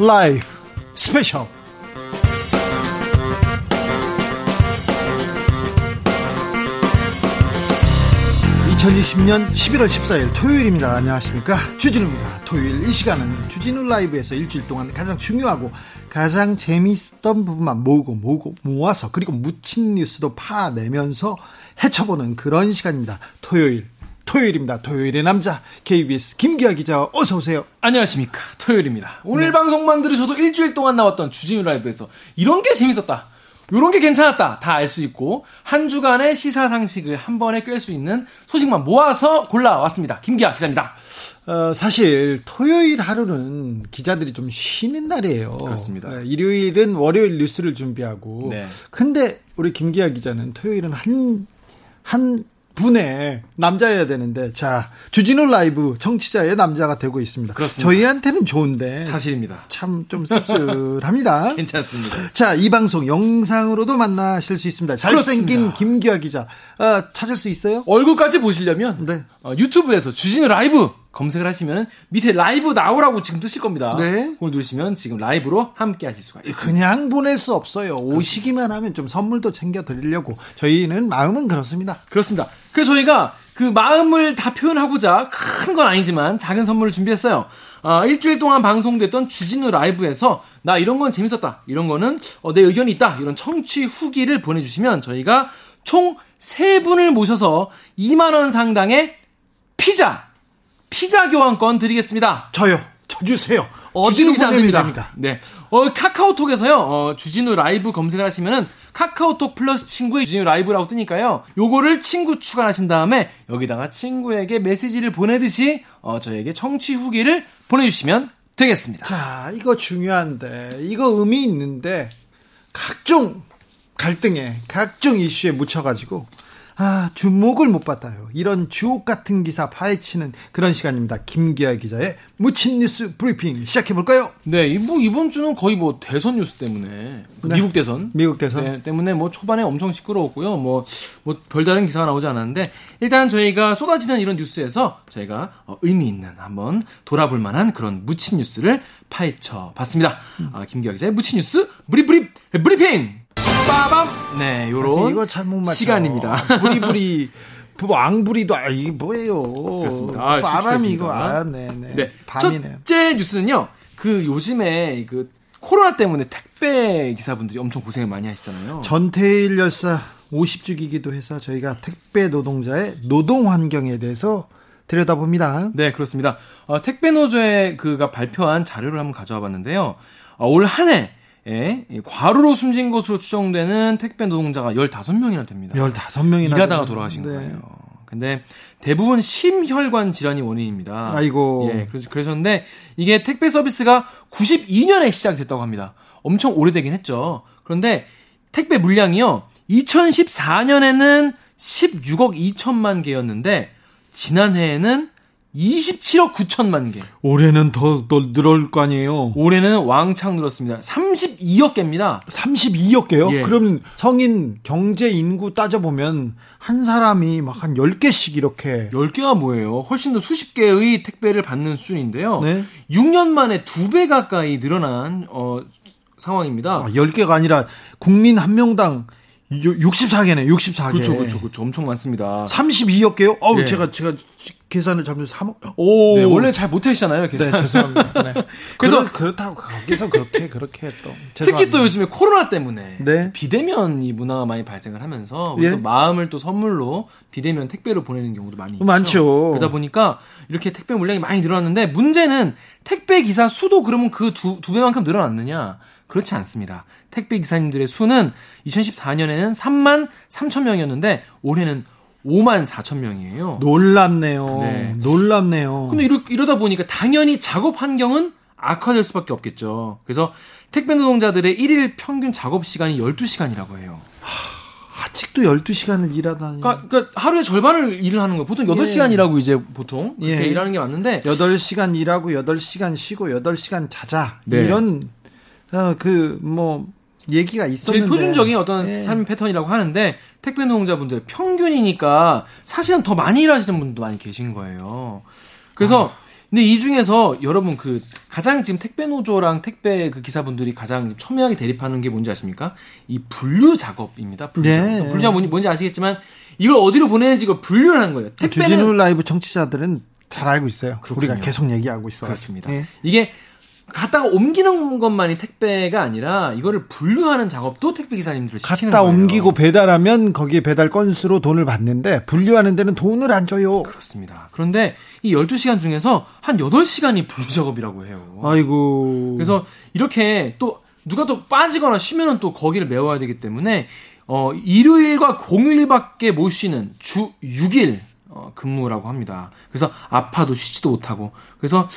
라이브 스페셜 2020년 11월 14일 토요일입니다. 안녕하십니까. 주진우입니다. 토요일 이 시간은 주진우 라이브에서 일주일 동안 가장 중요하고 가장 재미있었던 부분만 모으고 모으고 모아서 그리고 묻힌 뉴스도 파내면서 헤쳐보는 그런 시간입니다. 토요일 토요일입니다. 토요일의 남자 KBS 김기화 기자 어서 오세요. 안녕하십니까. 토요일입니다. 오늘 네. 방송만 들으셔도 일주일 동안 나왔던 주진우 라이브에서 이런 게 재밌었다. 요런 게 괜찮았다. 다 알 수 있고 한 주간의 시사 상식을 한 번에 꿰 수 있는 소식만 모아서 골라왔습니다. 김기아 기자입니다. 어, 사실 토요일 하루는 기자들이 좀 쉬는 날이에요. 그렇습니다. 어, 일요일은 월요일 뉴스를 준비하고. 네. 근데 우리 김기아 기자는 토요일은 한, 한 분의 남자여야 되는데 자 주진우 라이브 청취자의 남자가 되고 있습니다. 그렇습니다. 저희한테는 좋은데 사실입니다. 참 좀 씁쓸합니다. 괜찮습니다. 자이 방송 영상으로도 만나실 수 있습니다. 잘생긴 김기아 기자 어, 찾을 수 있어요? 얼굴까지 보시려면 네. 어, 유튜브에서 주진우 라이브 검색을 하시면 밑에 라이브 나오라고 지금 뜨실 겁니다. 네. 그걸 누르시면 지금 라이브로 함께 하실 수가 있습니다. 그냥 보낼 수 없어요. 오시기만 하면 좀 선물도 챙겨 드리려고 저희는 마음은 그렇습니다. 그렇습니다. 그래서 저희가 그 마음을 다 표현하고자 큰 건 아니지만 작은 선물을 준비했어요. 아, 일주일 동안 방송됐던 주진우 라이브에서 나 이런 건 재밌었다. 이런 거는 어, 내 의견이 있다. 이런 청취 후기를 보내주시면 저희가 총 3분을 모셔서 2만원 상당의 피자 피자 교환권 드리겠습니다. 저요. 저 주세요. 어디로 보내면 됩니까? 네. 어, 카카오톡에서요. 어, 주진우 라이브 검색을 하시면은 카카오톡 플러스 친구의 주진우 라이브라고 뜨니까요. 요거를 친구 추가하신 다음에 여기다가 친구에게 메시지를 보내듯이 어, 저에게 청취 후기를 보내주시면 되겠습니다. 자, 이거 중요한데 이거 의미 있는데 각종 갈등에 각종 이슈에 묻혀가지고 아, 주목을 못 받아요. 이런 주옥 같은 기사 파헤치는 그런 시간입니다. 김기화 기자의 묻힌 뉴스 브리핑 시작해 볼까요? 네, 뭐 이번 주는 거의 뭐 대선 뉴스 때문에 네. 미국 대선, 미국 대선 네, 때문에 뭐 초반에 엄청 시끄러웠고요. 뭐, 뭐 별다른 기사가 나오지 않았는데 일단 저희가 쏟아지는 이런 뉴스에서 저희가 어, 의미 있는 한번 돌아볼 만한 그런 묻힌 뉴스를 파헤쳐 봤습니다. 음. 아, 김기화 기자의 묻힌 뉴스 브리 브리 브리핑. 빠밤. 네, 요런 이거 잘 못 맞죠. 시간입니다. 부리부리 앙부리도 아 이게 뭐예요? 그렇습니다. 아, 빠밤이 이거 아, 네, 네. 네. 밤이네요. 첫째 뉴스는요. 그 요즘에 그 코로나 때문에 택배 기사분들이 엄청 고생을 많이 하시잖아요. 전태일 열사 50주기기도 해서 저희가 택배 노동자의 노동 환경에 대해서 들여다봅니다. 네, 그렇습니다. 어, 택배 노조의 그가 발표한 자료를 한번 가져와 봤는데요. 어, 올 한해 예, 과로로 숨진 것으로 추정되는 택배 노동자가 15명이나 됩니다. 15명이나 일하다가 돌아가신 네. 거예요. 근데 대부분 심혈관 질환이 원인입니다. 아이고. 예, 그래서 그러셨는데 이게 택배 서비스가 92년에 시작됐다고 합니다. 엄청 오래되긴 했죠. 그런데 택배 물량이요. 2014년에는 16억 2천만 개였는데 지난해에는 27억 9천만 개. 올해는 더, 더 늘을 거 아니에요? 올해는 왕창 늘었습니다. 32억 개입니다. 32억 개요? 예. 그럼 성인 경제 인구 따져보면 한 사람이 막 한 10개씩 이렇게. 10개가 뭐예요? 훨씬 더 수십 개의 택배를 받는 수준인데요. 네? 6년 만에 2배 가까이 늘어난, 어, 상황입니다. 아, 10개가 아니라 국민 한 명당 64개네, 64개. 그렇죠, 그렇죠, 그렇죠. 엄청 많습니다. 32억 개요? 어우, 네. 제가, 제가 계산을 잘못해서 3억. 오. 네, 원래 잘 못하시잖아요, 계산. 네, 죄송합니다. 네. 그래서 그렇, 다고 거기서 그렇게, 그렇게 또. 특히 또 요즘에 코로나 때문에. 네. 비대면 이 문화가 많이 발생을 하면서. 예? 또 마음을 또 선물로 비대면 택배로 보내는 경우도 많이 있죠. 많죠. 그러다 보니까 이렇게 택배 물량이 많이 늘어났는데 문제는 택배 기사 수도 그러면 그 두, 두 배만큼 늘어났느냐. 그렇지 않습니다. 택배 기사님들의 수는 2014년에는 3만 3천 명이었는데 올해는 5만 4천 명이에요. 놀랍네요. 네. 놀랍네요. 근데 이러, 이러다 보니까 당연히 작업 환경은 악화될 수밖에 없겠죠. 그래서 택배 노동자들의 1일 평균 작업 시간이 12시간이라고 해요. 하, 아직도 12시간을 일하다니. 그러니까, 그러니까, 하루에 절반을 일을 하는 거예요. 보통 8시간 예. 일하고 이제 보통 예. 일하는 게 맞는데 8시간 일하고 8시간 쉬고 8시간 자자. 네. 이런 어, 그뭐 얘기가 있었는데 제일 표준적인 어떤 네. 삶 패턴이라고 하는데 택배 노동자분들 평균이니까 사실은 더 많이 일하시는 분도 많이 계신 거예요. 그래서 아. 근데 이 중에서 여러분 그 가장 지금 택배 노조랑 택배 그 기사분들이 가장 첨예하게 대립하는 게 뭔지 아십니까? 이 분류 작업입니다. 분류 네. 작업. 분류 작업 뭔지, 뭔지 아시겠지만 이걸 어디로 보내는지 이걸 분류를 하는 거예요. 택배는 주진우 라이브 청취자들은 잘 알고 있어요. 그렇군요. 우리가 계속 얘기하고 있어요. 그렇습니다. 예. 이게 갖다가 옮기는 것만이 택배가 아니라 이거를 분류하는 작업도 택배 기사님들이 시키는 갖다 거예요. 옮기고 배달하면 거기에 배달 건수로 돈을 받는데 분류하는 데는 돈을 안 줘요. 그렇습니다. 그런데 이 12시간 중에서 한 8시간이 분류 작업이라고 해요. 아이고. 그래서 이렇게 또 누가 또 빠지거나 쉬면은 또 거기를 메워야 되기 때문에 어 일요일과 공휴일밖에 못 쉬는 주 6일 어, 근무라고 합니다. 그래서 아파도 쉬지도 못하고 그래서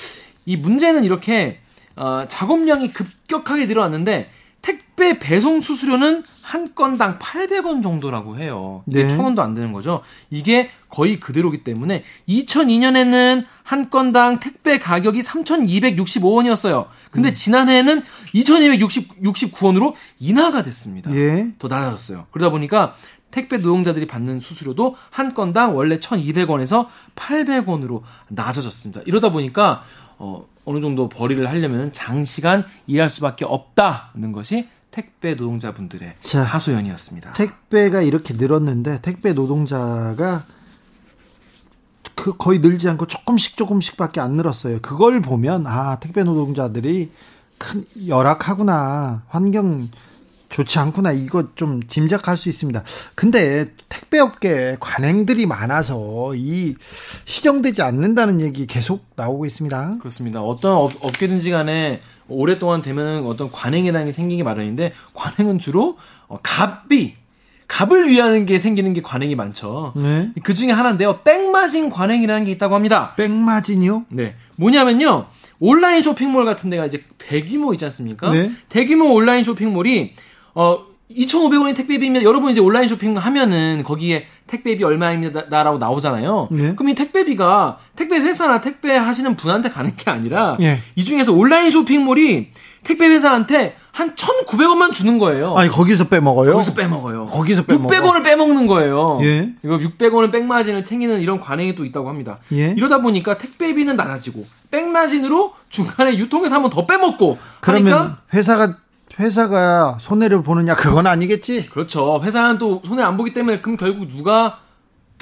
이 문제는 이렇게 어, 작업량이 급격하게 늘어났는데 택배 배송 수수료는 한 건당 800원 정도라고 해요. 이게 네. 1000원도 안 되는 거죠. 이게 거의 그대로기 때문에 2002년에는 한 건당 택배 가격이 3,265원이었어요. 근데 지난해에는 2,269원으로 인하가 됐습니다. 예. 더 낮아졌어요. 그러다 보니까 택배 노동자들이 받는 수수료도 한 건당 원래 1,200원에서 800원으로 낮아졌습니다. 이러다 보니까 어, 어느 정도 벌이를 하려면 장시간 일할 수밖에 없다는 것이 택배 노동자분들의 자. 하소연이었습니다. 택배가 이렇게 늘었는데 택배 노동자가 그 거의 늘지 않고 조금씩 조금씩밖에 안 늘었어요. 그걸 보면 아 택배 노동자들이 큰 열악하구나 환경 좋지 않구나 이거 좀 짐작할 수 있습니다. 근데 택배업계 관행들이 많아서 이 시정되지 않는다는 얘기 계속 나오고 있습니다. 그렇습니다. 어떤 업, 업계든지 간에 오랫동안 되면 어떤 관행이라는 게 생기기 마련인데 관행은 주로 어, 갑비 갑을 위하는 게 생기는 게 관행이 많죠. 네. 그 중에 하나인데요. 백마진 관행이라는 게 있다고 합니다. 백마진이요? 네. 뭐냐면요. 온라인 쇼핑몰 같은 데가 이제 대규모 있지 않습니까? 네. 대규모 온라인 쇼핑몰이 어 2,500원이 택배비면 여러분 이제 온라인 쇼핑 하면은 거기에 택배비 얼마입니다라고 나오잖아요. 네. 그럼 이 택배비가 택배 회사나 택배 하시는 분한테 가는 게 아니라 예. 이 중에서 온라인 쇼핑몰이 택배 회사한테 한 1,900원만 주는 거예요. 아니 거기서 빼먹어요? 거기서 빼먹어요. 거기서 빼먹어. 600원을 빼먹는 거예요. 예. 이거 600원을 백마진을 챙기는 이런 관행이 또 있다고 합니다. 예. 이러다 보니까 택배비는 낮아지고 백마진으로 중간에 유통에서 한 번 더 빼먹고 그러면 하니까 회사가 회사가 손해를 보느냐 그건 아니겠지. 그렇죠. 회사는 또 손해 안 보기 때문에 그럼 결국 누가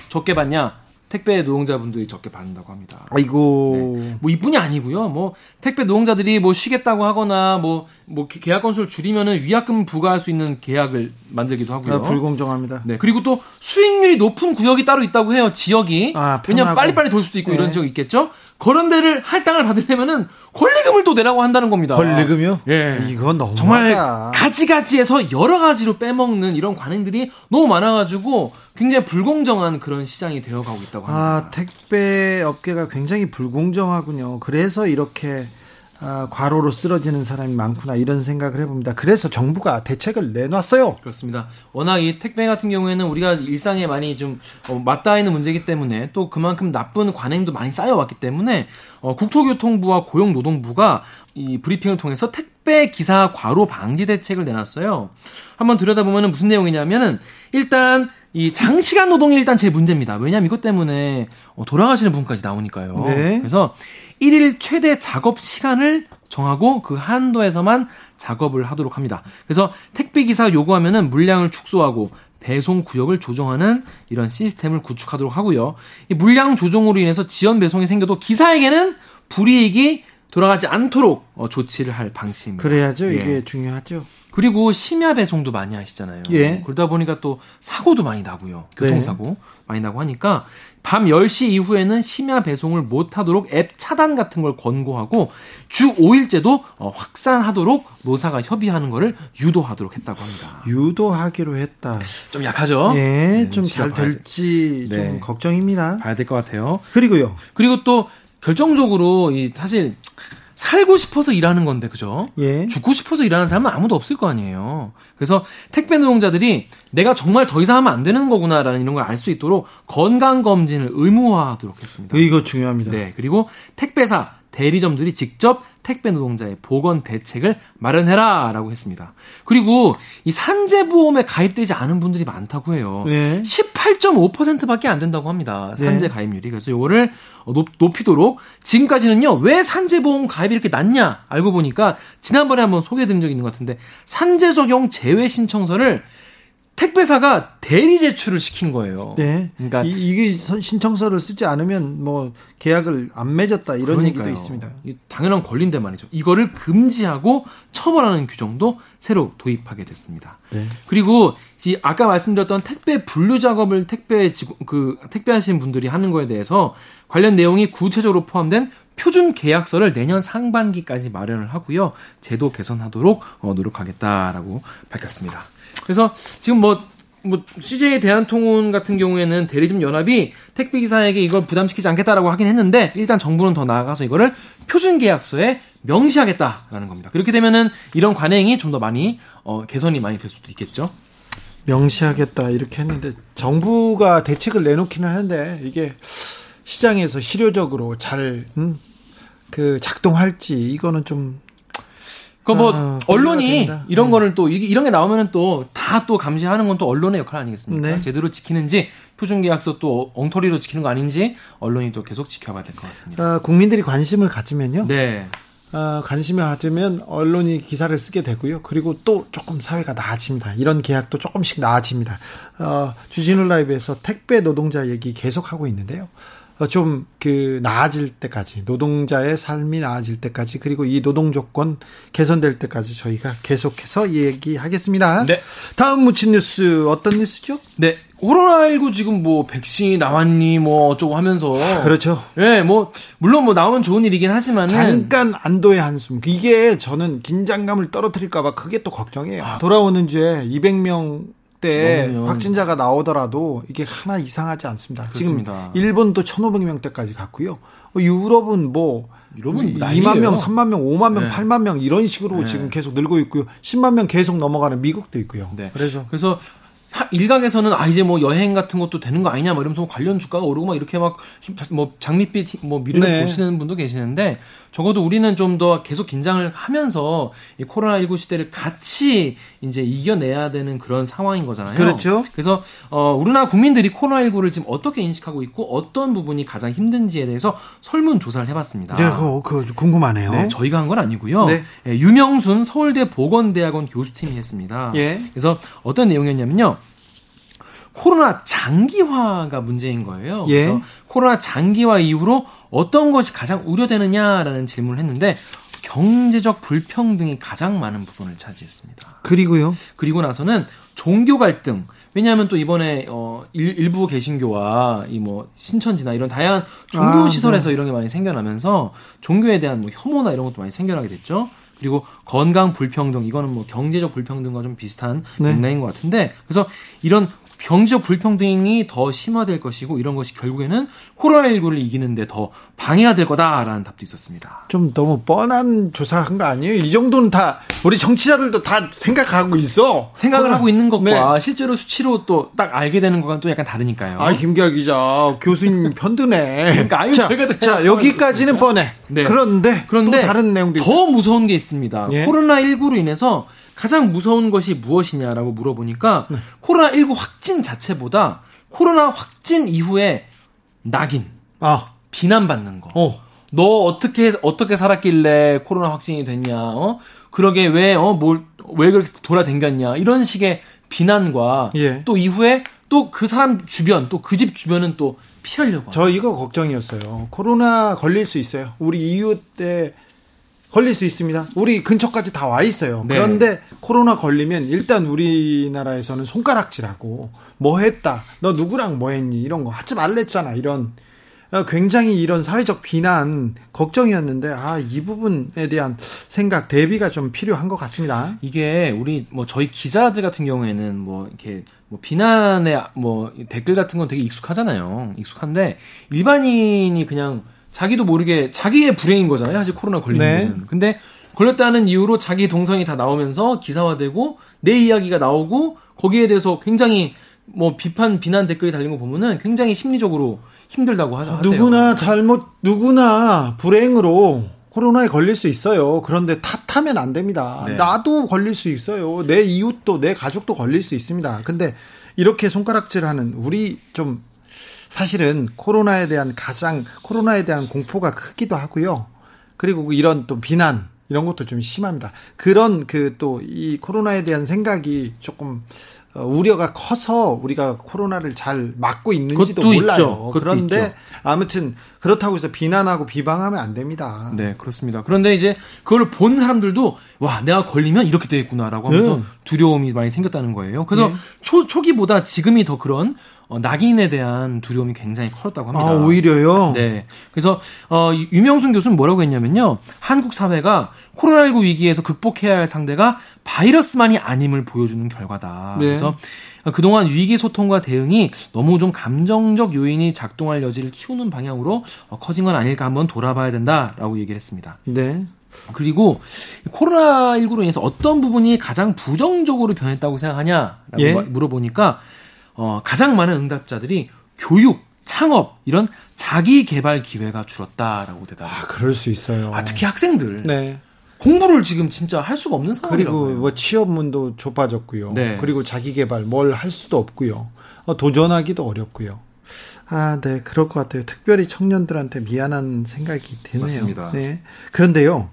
적게 받냐? 택배 노동자분들이 적게 받는다고 합니다. 아이고. 뭐 이뿐이 아니고요. 뭐 택배 노동자들이 뭐 쉬겠다고 하거나 뭐뭐 계약 건수를 줄이면은 위약금 부과할 수 있는 계약을 만들기도 하고요. 아, 불공정합니다. 네. 그리고 또 수익률이 높은 구역이 따로 있다고 해요. 지역이. 아, 왜냐면. 빨리빨리 돌 수도 있고 네. 이런 지역이 있겠죠. 그런 데를 할당을 받으려면은 권리금을 또 내라고 한다는 겁니다. 권리금이요? 예. 이건 너무 정말 가지가지해서 여러 가지로 빼먹는 이런 관행들이 너무 많아가지고 굉장히 불공정한 그런 시장이 되어가고 있다고 합니다. 아, 택배 업계가 굉장히 불공정하군요. 그래서 이렇게 아, 과로로 쓰러지는 사람이 많구나 이런 생각을 해봅니다. 그래서 정부가 대책을 내놨어요. 그렇습니다. 워낙 이 택배 같은 경우에는 우리가 일상에 많이 좀 어, 맞닿아 있는 문제이기 때문에 또 그만큼 나쁜 관행도 많이 쌓여왔기 때문에 어, 국토교통부와 고용노동부가 이 브리핑을 통해서 택배 기사 과로 방지 대책을 내놨어요. 한번 들여다보면 무슨 내용이냐면은 일단 이 장시간 노동이 일단 제일 문제입니다. 왜냐하면 이것 때문에 어, 돌아가시는 분까지 나오니까요. 네. 그래서 1일 최대 작업 시간을 정하고 그 한도에서만 작업을 하도록 합니다. 그래서 택배 기사가 요구하면은 물량을 축소하고 배송 구역을 조정하는 이런 시스템을 구축하도록 하고요. 이 물량 조정으로 인해서 지연 배송이 생겨도 기사에게는 불이익이 돌아가지 않도록 어, 조치를 할 방침입니다. 그래야죠. 예. 이게 중요하죠. 그리고 심야 배송도 많이 하시잖아요. 예. 그러다 보니까 또 사고도 많이 나고요. 교통사고 많이 나고 하니까 밤 10시 이후에는 심야 배송을 못 하도록 앱 차단 같은 걸 권고하고 주 5일제도 어, 확산하도록 노사가 협의하는 거를 유도하도록 했다고 합니다. 유도하기로 했다. 좀 약하죠? 예, 네, 좀잘 지켜봐야 돼- 될지 네. 좀 걱정입니다. 봐야 될 것 같아요. 그리고요. 그리고 또 결정적으로 이 사실 살고 싶어서 일하는 건데 그죠? 예. 죽고 싶어서 일하는 사람은 아무도 없을 거 아니에요. 그래서 택배 노동자들이 내가 정말 더 이상 하면 안 되는 거구나라는 이런 걸 알 수 있도록 건강 검진을 의무화하도록 했습니다. 이거 중요합니다. 네, 그리고 택배사 대리점들이 직접 택배 노동자의 보건 대책을 마련해라 라고 했습니다. 그리고 이 산재보험에 가입되지 않은 분들이 많다고 해요. 네. 18.5%밖에 안 된다고 합니다. 산재 네. 가입률이. 그래서 이거를 높, 이도록 지금까지는요. 왜 산재보험 가입이 이렇게 낮냐 알고 보니까 지난번에 한번 소개해 드린 적이 있는 것 같은데 산재 적용 제외 신청서를 택배사가 대리 제출을 시킨 거예요. 네. 그러니까 이, 이게 신청서를 쓰지 않으면 뭐 계약을 안 맺었다 이런 그러니까요. 얘기도 있습니다. 당연한 권리인데 말이죠. 이거를 금지하고 처벌하는 규정도 새로 도입하게 됐습니다. 네. 그리고 아까 말씀드렸던 택배 분류 작업을 택배 지구, 그 택배하시는 분들이 하는 거에 대해서 관련 내용이 구체적으로 포함된 표준 계약서를 내년 상반기까지 마련을 하고요. 제도 개선하도록 어, 노력하겠다라고 밝혔습니다. 그래서 지금 뭐, 뭐, CJ 대한통운 같은 경우에는 대리점 연합이 택배 기사에게 이걸 부담시키지 않겠다라고 하긴 했는데, 일단 정부는 더 나아가서 이거를 표준 계약서에 명시하겠다라는 겁니다. 그렇게 되면은 이런 관행이 좀 더 많이, 어, 개선이 많이 될 수도 있겠죠. 명시하겠다 이렇게 했는데 정부가 대책을 내놓기는 하는데 이게 시장에서 실효적으로 잘 음, 그 작동할지 이거는 좀 그뭐 아, 언론이 이런 음. 거를 또 이런 게 나오면은 또 다 또 감시하는 건 또 언론의 역할 아니겠습니까? 네. 제대로 지키는지 표준계약서 또 엉터리로 지키는 거 아닌지 언론이 또 계속 지켜봐야 될 것 같습니다. 아, 국민들이 관심을 가지면요. 네. 아, 관심을 가지면 언론이 기사를 쓰게 되고요. 그리고 또 조금 사회가 나아집니다. 이런 계약도 조금씩 나아집니다. 어, 주진우 라이브에서 택배 노동자 얘기 계속 하고 있는데요. 어, 좀그 나아질 때까지 노동자의 삶이 나아질 때까지 그리고 이 노동 조건 개선될 때까지 저희가 계속해서 얘기하겠습니다. 네. 다음 묻힌 뉴스 어떤 뉴스죠? 네. 코로나19 지금 뭐 백신이 나왔니 뭐 어쩌고 하면서 아, 그렇죠. 예, 네, 뭐 물론 뭐 나오면 좋은 일이긴 하지만 잠깐 안도의 한숨. 이게 저는 긴장감을 떨어뜨릴까 봐 그게 또 걱정이에요. 아, 돌아오는 주에 200명 때 넘으면. 확진자가 나오더라도 이게 하나 이상하지 않습니다. 그렇습니다. 지금 일본도 1,500명대까지 갔고요. 유럽은 뭐 유럽은 2만 명, 3만 명, 5만 명, 네. 8만 명 이런 식으로 네. 지금 계속 늘고 있고요. 10만 명 계속 넘어가는 미국도 있고요. 네. 그래서 그래서 일각에서는 아 이제 뭐 여행 같은 것도 되는 거 아니냐 뭐 이러면서 뭐 관련 주가가 오르고 막 이렇게 막 뭐 장밋빛 뭐 미래를 네. 보시는 분도 계시는데 적어도 우리는 좀 더 계속 긴장을 하면서 이 코로나19 시대를 같이 이제 이겨내야 되는 그런 상황인 거잖아요. 그렇죠. 그래서 어 우리나라 국민들이 코로나19를 지금 어떻게 인식하고 있고 어떤 부분이 가장 힘든지에 대해서 설문 조사를 해 봤습니다. 네, 그거, 그거 궁금하네요. 네, 저희가 한 건 아니고요. 네. 예, 유명순 서울대 보건대학원 교수팀이 했습니다. 예. 그래서 어떤 내용이었냐면요. 코로나 장기화가 문제인 거예요. 예. 그래서 코로나 장기화 이후로 어떤 것이 가장 우려되느냐라는 질문을 했는데 경제적 불평등이 가장 많은 부분을 차지했습니다. 그리고요. 그리고 나서는 종교 갈등. 왜냐하면 또 이번에 어 일, 부 개신교와 이 뭐 신천지나 이런 다양한 종교 아, 시설에서 네. 이런 게 많이 생겨나면서 종교에 대한 뭐 혐오나 이런 것도 많이 생겨나게 됐죠. 그리고 건강 불평등 이거는 뭐 경제적 불평등과 좀 비슷한 네. 맥락인 것 같은데 그래서 이런 경제적 불평등이 더 심화될 것이고 이런 것이 결국에는 코로나19를 이기는데 더 방해가 될 거다라는 답도 있었습니다. 좀 너무 뻔한 조사한 거 아니에요? 이 정도는 다 우리 정치자들도 다 생각하고 있어. 생각을 코로나. 하고 있는 것과 네. 실제로 수치로 또 딱 알게 되는 것과는 또 약간 다르니까요. 아, 김기아 기자 교수님 편드네. 그러니까 아유, 자, 자 여기까지는 뻔해. 네. 그런데 그런데 다른 내용도 더 무서운 게 있습니다. 예? 코로나 19로 인해서 가장 무서운 것이 무엇이냐라고 물어보니까 네. 코로나19 확진 자체보다 코로나 확진 이후에 낙인, 아. 비난받는 거. 어. 너 어떻게 어떻게 살았길래 코로나 확진이 됐냐? 어? 그러게 왜어뭘왜 그렇게 돌아댕겼냐? 이런 식의 비난과 예. 또 이후에 또 그 사람 주변 또 그 집 주변은 또 피하려고. 저 이거 걱정이었어요. 코로나 걸릴 수 있어요. 우리 이웃 때 걸릴 수 있습니다. 우리 근처까지 다 와 있어요. 네. 그런데 코로나 걸리면 일단 우리나라에서는 손가락질하고 뭐 했다. 너 누구랑 뭐 했니? 이런 거 하지 말랬잖아. 이런 어, 굉장히 이런 사회적 비난 걱정이었는데 아 이 부분에 대한 생각 대비가 좀 필요한 것 같습니다. 이게 우리 뭐 저희 기자들 같은 경우에는 뭐 이렇게 뭐 비난의 뭐 댓글 같은 건 되게 익숙하잖아요. 익숙한데 일반인이 그냥 자기도 모르게 자기의 불행인 거잖아요. 사실 코로나 걸리는 네. 근데 걸렸다는 이유로 자기 동선이 다 나오면서 기사화되고 내 이야기가 나오고 거기에 대해서 굉장히 뭐 비판 비난 댓글이 달린 거 보면은 굉장히 심리적으로 힘들다고 하죠. 누구나 잘못 누구나 불행으로 코로나에 걸릴 수 있어요. 그런데 탓하면 안 됩니다. 네. 나도 걸릴 수 있어요. 내 이웃도 내 가족도 걸릴 수 있습니다. 근데 이렇게 손가락질하는 우리 좀 사실은 코로나에 대한 가장 코로나에 대한 공포가 크기도 하고요. 그리고 이런 또 비난 이런 것도 좀 심합니다. 그런 그 또 이 코로나에 대한 생각이 조금 어, 우려가 커서 우리가 코로나를 잘 막고 있는지도 몰라요. 그런데 있죠. 아무튼 그렇다고 해서 비난하고 비방하면 안 됩니다. 네, 그렇습니다. 그런데 이제 그걸 본 사람들도 와, 내가 걸리면 이렇게 되겠구나라고 하면서 네. 두려움이 많이 생겼다는 거예요. 그래서 초, 초기보다 지금이 더 그런 어, 낙인에 대한 두려움이 굉장히 커졌다고 합니다. 아, 오히려요? 네. 그래서 어 유- 유명순 교수는 뭐라고 했냐면요. 한국 사회가 코로나19 위기에서 극복해야 할 상대가 바이러스만이 아님을 보여주는 결과다. 네. 그래서 그동안 위기 소통과 대응이 너무 좀 감정적 요인이 작동할 여지를 키우는 방향으로 어, 커진 건 아닐까 한번 돌아봐야 된다라고 얘기를 했습니다. 네. 그리고 코로나19로 인해서 어떤 부분이 가장 부정적으로 변했다고 생각하냐라고 예. 물어보니까 어, 가장 많은 응답자들이 교육, 창업 이런 자기 개발 기회가 줄었다라고 아, 대답했어요. 그럴 수 있어요. 아, 특히 학생들 네. 공부를 지금 진짜 할 수가 없는 그리고 상황이라고요. 뭐 취업문도 좁아졌고요. 네. 그리고 자기 개발 뭘 할 수도 없고요. 어, 도전하기도 어렵고요. 아, 네, 그럴 것 같아요. 특별히 청년들한테 미안한 생각이 드네요. 맞습니다. 네. 그런데요.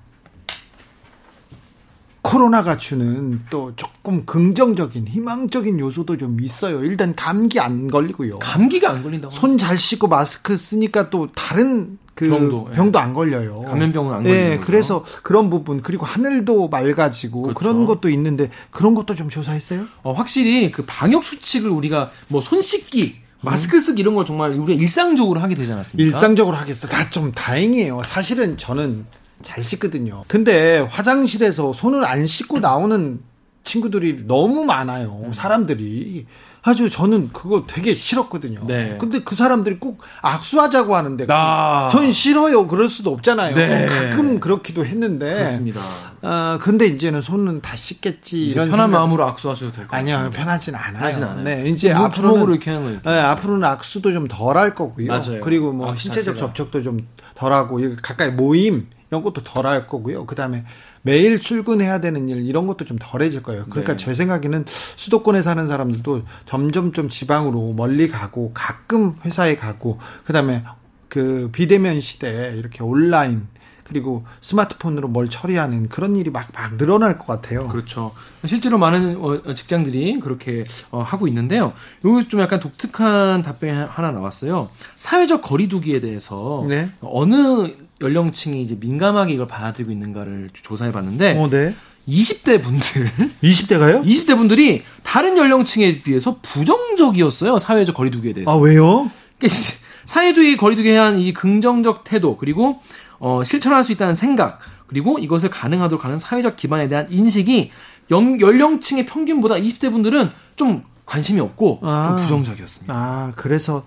코로나가 주는 또 조금 긍정적인 희망적인 요소도 좀 있어요. 일단 감기 안 걸리고요. 감기가 안 걸린다고. 손 잘 씻고 마스크 쓰니까 또 다른 그 병도, 병도, 예. 안 걸려요. 감염병은 안 걸리는 예. 그래서 그런 부분 그리고 하늘도 맑아지고 그렇죠. 그런 것도 있는데 그런 것도 좀 조사했어요? 어, 확실히 그 방역 수칙을 우리가 뭐 손 씻기, 마스크 쓰기 이런 걸 정말 우리가 일상적으로 하게 되지 않았습니까? 일상적으로 하겠다. 다 좀 다행이에요. 사실은 저는 잘 씻거든요. 근데 화장실에서 손을 안 씻고 나오는 친구들이 너무 음. 많아요. 사람들이. 아주 저는 그거 되게 싫었거든요. 네. 근데 그 사람들이 꼭 악수하자고 하는데 아. 전 싫어요. 그럴 수도 없잖아요. 네. 가끔 그렇기도 했는데. 그렇습니다. 아, 근데 이제는 손은 다 씻겠지. 이런 편한 생각- 마음으로 악수하셔도 될 것 같습니다. 아니요, 편하진 않아요. 편하진 않아요. 네, 이제 뭐 앞으로는 이렇게 하는 거예요. 네, 앞으로는 악수도 좀 덜 할 거고요. 맞아요. 그리고 뭐 신체적 자체가. 접촉도 좀 덜하고 가까이 모임 이런 것도 덜할 거고요. 그다음에 매일 출근해야 되는 일 이런 것도 좀 덜해질 거예요. 그러니까 네. 제 생각에는 수도권에 사는 사람들도 점점 좀 지방으로 멀리 가고 가끔 회사에 가고 그다음에 그 비대면 시대에 이렇게 온라인 그리고 스마트폰으로 뭘 처리하는 그런 일이 막 막 늘어날 것 같아요. 그렇죠. 실제로 많은 어, 직장들이 그렇게 어, 하고 있는데요. 여기서 좀 약간 독특한 답변이 하나 나왔어요. 사회적 거리두기에 대해서 네. 어느 연령층이 이제 민감하게 이걸 받아들이고 있는가를 조사해 봤는데 어, 네. 20대 분들 20대가요? 20대 분들이 다른 연령층에 비해서 부정적이었어요. 사회적 거리두기에 대해서. 아, 왜요? 그러니까 사회주의 거리두기에 대한 이 긍정적 태도 그리고 어, 실천할 수 있다는 생각 그리고 이것을 가능하도록 하는 사회적 기반에 대한 인식이 연, 연령층의 평균보다 20대 분들은 좀 관심이 없고 아. 좀 부정적이었습니다. 아, 그래서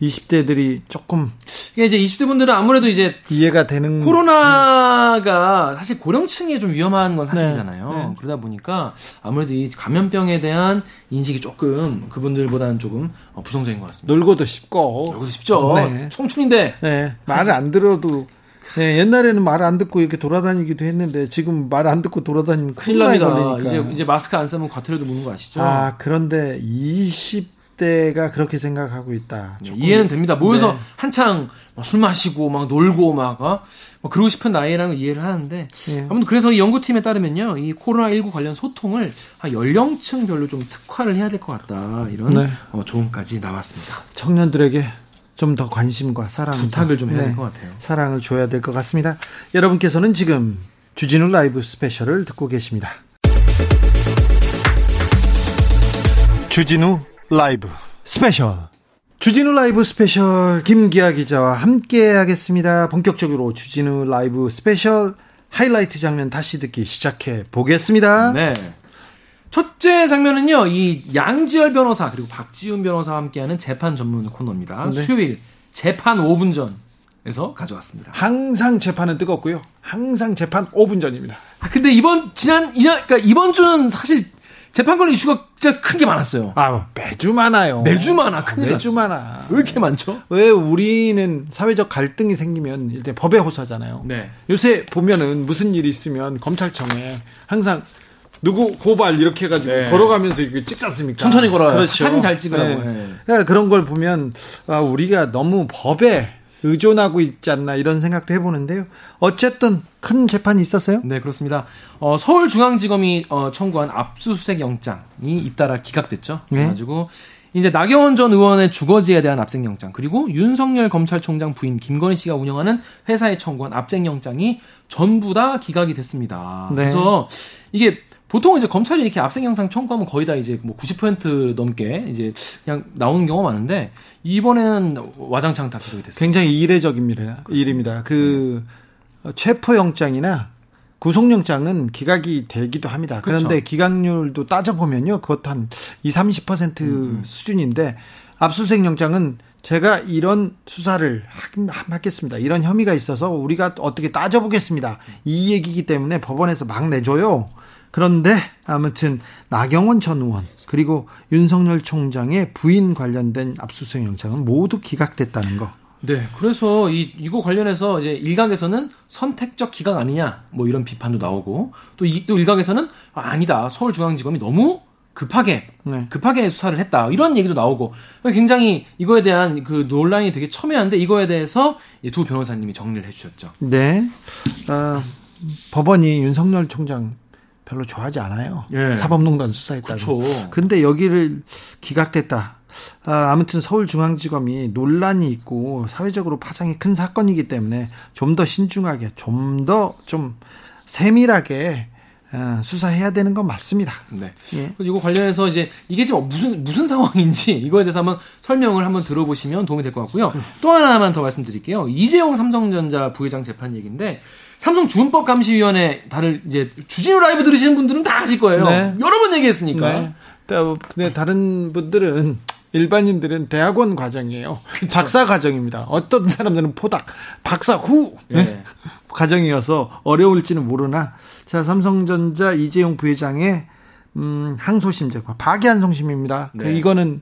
20대들이 조금 이게 이제 20대 분들은 아무래도 이제 이해가 되는 코로나가 사실 고령층에 좀 위험한 건 사실이잖아요. 네, 네. 그러다 보니까 아무래도 이 감염병에 대한 인식이 조금 그분들보다는 조금 어, 부정적인 것 같습니다. 놀고도 쉽고 여기서 쉽죠. 네. 청춘인데 네, 말을 안 들어도 네, 옛날에는 말 안 듣고 이렇게 돌아다니기도 했는데 지금 말 안 듣고 돌아다니면 큰일 납니다. 이제 이제 마스크 안 쓰면 과태료도 무는 거 아시죠? 아, 그런데 20대가 그렇게 생각하고 있다. 네, 이해는 됩니다. 모여서 네. 한창 막술 마시고 막 놀고 막 어? 뭐 그러고 싶은 나이라는 걸 이해를 하는데 예. 아무튼 그래서 이 연구팀에 따르면요 이 코로나 19 관련 소통을 한 연령층별로 좀 특화를 해야 될 것 같다 이런 네. 어, 조언까지 나왔습니다. 청년들에게 좀 더 관심과 사랑 부탁을 좀 해야 될것 같아요. 사랑을 줘야 될 것 같습니다. 여러분께서는 지금 주진우 라이브 스페셜을 듣고 계십니다. 주진우 라이브 스페셜. 주진우 라이브 스페셜 김기화 기자와 함께 하겠습니다. 본격적으로 주진우 라이브 스페셜 하이라이트 장면 다시 듣기 시작해 보겠습니다. 네. 첫째 장면은요, 이 양지열 변호사 그리고 박지훈 변호사와 함께하는 재판 전문 코너입니다. 네. 수요일 재판 5분 전에서 가져왔습니다. 항상 재판은 뜨겁고요. 항상 재판 5분 전입니다. 아, 근데 이번 지난 이년 그러니까 이번 주는 사실 재판권 이슈가 진짜 큰 게 많았어요. 아 매주 많아요. 매주 많아. 큰일 매주 났어. 많아. 왜 이렇게 많죠? 왜 우리는 사회적 갈등이 생기면 일단 법의 호사잖아요. 네. 요새 보면은 무슨 일이 있으면 검찰청에 항상 누구 고발 이렇게 해가지고 네. 걸어가면서 이거 찍지 않습니까? 천천히 걸어요. 그렇죠. 사진 잘 찍으라고. 네. 네. 그러니까 그런 걸 보면 아, 우리가 너무 법에 의존하고 있지 않나 이런 생각도 해보는데요. 어쨌든 큰 재판이 있었어요. 네, 그렇습니다. 어, 서울중앙지검이 어, 청구한 압수수색 영장이 잇따라 기각됐죠. 네. 그래가지고 이제 나경원 전 의원의 주거지에 대한 압생영장 그리고 윤석열 검찰총장 부인 김건희 씨가 운영하는 회사에 청구한 압생영장이 전부 다 기각이 됐습니다. 네. 그래서 이게 보통 이제 검찰이 이렇게 압생영장 청구하면 거의 다 이제 뭐 90% 넘게 이제 그냥 나오는 경우가 많은데 이번에는 와장창 다 기각이 됐어요. 굉장히 이례적입니다. 일입니다. 그 체포 영장이나 구속영장은 기각이 되기도 합니다. 그런데 그렇죠. 기각률도 따져보면요. 그것도 한 20, 30% 수준인데 압수수색 영장은 제가 이런 수사를 하- 하겠습니다. 이런 혐의가 있어서 우리가 어떻게 따져보겠습니다. 이 얘기이기 때문에 법원에서 막 내줘요. 그런데 아무튼 나경원 전 의원 그리고 윤석열 총장의 부인 관련된 압수수색 영장은 모두 기각됐다는 거. 네, 그래서 이 이거 관련해서 이제 일각에서는 선택적 기각 아니냐 뭐 이런 비판도 나오고 또, 이, 또 일각에서는 아, 아니다 서울중앙지검이 너무 급하게 네. 급하게 수사를 했다 이런 얘기도 나오고 굉장히 이거에 대한 그 논란이 되게 첨예한데 이거에 대해서 이두 변호사님이 정리를 해주셨죠. 네. 아, 법원이 윤석열 총장 별로 좋아하지 않아요. 예. 사법농단 수사했다고. 그렇죠. 근데 여기를 기각됐다. 아, 아무튼 서울중앙지검이 논란이 있고 사회적으로 파장이 큰 사건이기 때문에 좀 더 신중하게, 좀 더좀 세밀하게 어, 수사해야 되는 건 맞습니다. 네. 예. 이거 관련해서 이제 이게 지금 무슨 무슨 상황인지 이거에 대해서 한번 설명을 한번 들어보시면 도움이 될 것 같고요. 또 하나만 더 말씀드릴게요. 이재용 삼성전자 부회장 재판 얘기인데 삼성 준법 감시위원회 다들 이제 주진우 라이브 들으시는 분들은 다 아실 거예요. 네. 여러 번 얘기했으니까. 네. 또 근데 다른 분들은 일반인들은 대학원 과정이에요. 박사 과정입니다. 어떤 사람들은 포닥, 박사 후 예. 과정이어서 어려울지는 모르나 자 삼성전자 이재용 부회장의 음, 항소심 재판 박이한송심입니다. 그 네. 이거는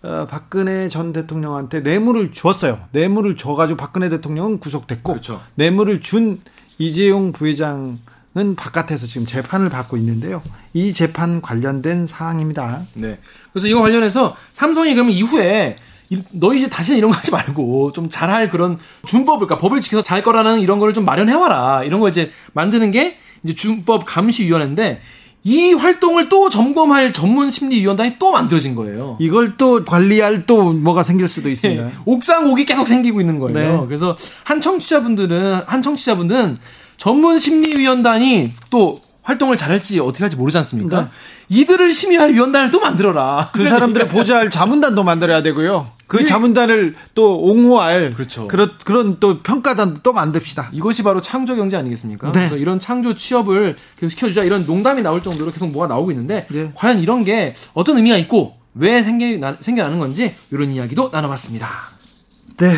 어, 박근혜 전 대통령한테 뇌물을 줬어요. 뇌물을 줘가지고 박근혜 대통령은 구속됐고 그렇죠. 뇌물을 준 이재용 부회장은 바깥에서 지금 재판을 받고 있는데요. 이 재판 관련된 사항입니다. 네. 그래서 이거 관련해서 삼성이 그러면 이후에 이- 너 이제 다시는 이런 거 하지 말고 좀 잘할 그런 준법을, 그러니까 법을 지켜서 잘 거라는 이런 거를 좀 마련해 와라. 이런 거 이제 만드는 게 이제 준법 감시위원회인데 이 활동을 또 점검할 전문 심리위원단이 또 만들어진 거예요. 이걸 또 관리할 또 뭐가 생길 수도 있습니다. 예, 옥상 옥이 계속 생기고 있는 거예요. 네. 그래서 한 청취자분들은 한 청취자분들은 전문 심리위원단이 또 활동을 잘할지 어떻게 할지 모르지 않습니까? 네. 이들을 심의할 위원단을 또 만들어라. 그 사람들을 보좌할 자문단도 만들어야 되고요. 그 예. 자문단을 또 옹호할 그렇죠. 그런 그런 또 평가단도 또 만듭시다. 이것이 바로 창조 경제 아니겠습니까? 네. 그래서 이런 창조 취업을 계속 시켜주자 이런 농담이 나올 정도로 계속 뭐가 나오고 있는데 네. 과연 이런 게 어떤 의미가 있고 왜 생겨, 생겨나는 건지 이런 이야기도 나눠봤습니다. 네.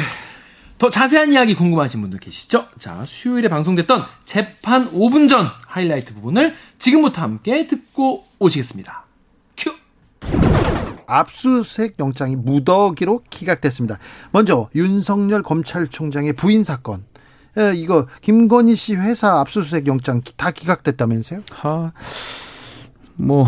더 자세한 이야기 궁금하신 분들 계시죠? 자, 수요일에 방송됐던 재판 5분 전 하이라이트 부분을 지금부터 함께 듣고 오시겠습니다. 큐! 압수수색 영장이 무더기로 기각됐습니다. 먼저 윤석열 검찰총장의 부인 사건. 에, 이거 김건희 씨 회사 압수수색 영장 다 기각됐다면서요? 하, 뭐,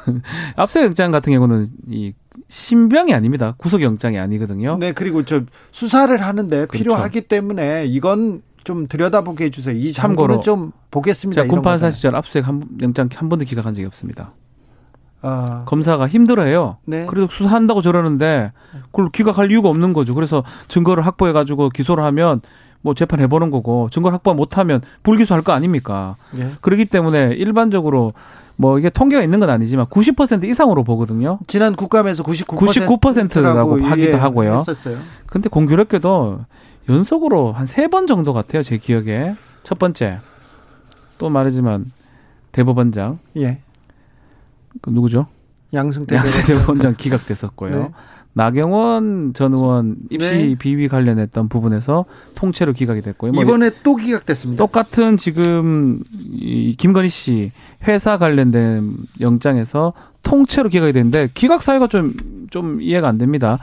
압수영장 같은 경우는 이 신병이 아닙니다. 구속영장이 아니거든요. 네, 그리고 저 수사를 하는데 필요하기 때문에 이건 좀 들여다보게 해주세요. 이 참고로 좀 보겠습니다. 제가 군판사. 시절 압수수색 한, 영장 한 번도 기각한 적이 없습니다. 아, 검사가 힘들어해요. 네. 그래도 수사한다고 저러는데 그걸 기각할 이유가 없는 거죠. 그래서 증거를 확보해가지고 기소를 하면 뭐 재판 해보는 거고 증거를 확보 못하면 불기소할 거 아닙니까? 예. 그렇기 때문에 일반적으로 뭐 이게 통계가 있는 건 아니지만 90% 이상으로 보거든요. 지난 국감에서 99% 99%라고 하기도 하고요. 했었어요. 근데 공교롭게도 연속으로 한 세 번 정도 같아요. 제 기억에. 첫 번째. 또 말하지만 대법원장. 예. 그 누구죠? 양승태 양세 대법원장 기각됐었고요. 네. 나경원 전 의원 입시 네. 비위 관련했던 부분에서 통째로 기각이 됐고요. 뭐 이번에 또 기각됐습니다. 똑같은 지금 이 김건희 씨 회사 관련된 영장에서 통째로 기각이 됐는데 기각 사유가 좀 좀 이해가 안 됩니다.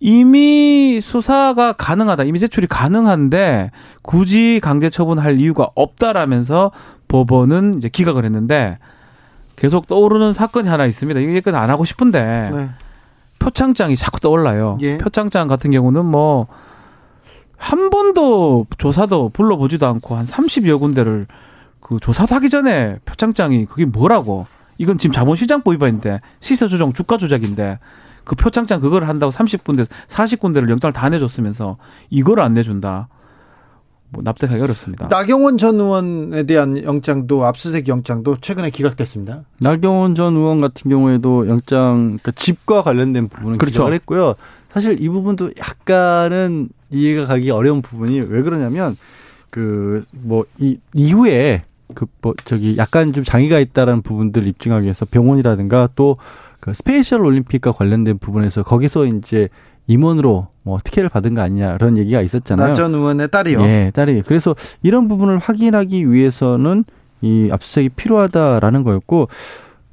이미 수사가 가능하다, 이미 제출이 가능한데 굳이 강제 처분할 이유가 없다라면서 법원은 이제 기각을 했는데 계속 떠오르는 사건이 하나 있습니다. 이게 안 하고 싶은데 네. 표창장이 자꾸 떠올라요. 예. 표창장 같은 경우는 뭐, 한 번도 조사도 불러보지도 않고 한 30여 군데를 그 조사도 하기 전에 표창장이 그게 뭐라고. 이건 지금 자본시장법 위반인데, 시세 조정, 주가 조작인데, 그 표창장 그걸 한다고 30군데, 40군데를 영장을 다 내줬으면서 이걸 안 내준다. 뭐 납득하기 어렵습니다. 나경원 전 의원에 대한 영장도 압수수색 영장도 최근에 기각됐습니다. 나경원 전 의원 같은 경우에도 영장 그러니까 집과 관련된 부분은 그렇죠. 기각을 했고요. 사실 이 부분도 약간은 이해가 가기 어려운 부분이 왜 그러냐면 그 뭐 이 이후에 그 뭐 저기 약간 좀 장애가 있다라는 부분들 입증하기 위해서 병원이라든가 또 그 스페셜 올림픽과 관련된 부분에서 거기서 이제 임원으로 뭐 특혜를 받은 거 아니냐 그런 얘기가 있었잖아요. 나 전 의원의 딸이요. 예, 딸이. 그래서 이런 부분을 확인하기 위해서는 이 압수수색이 필요하다라는 거였고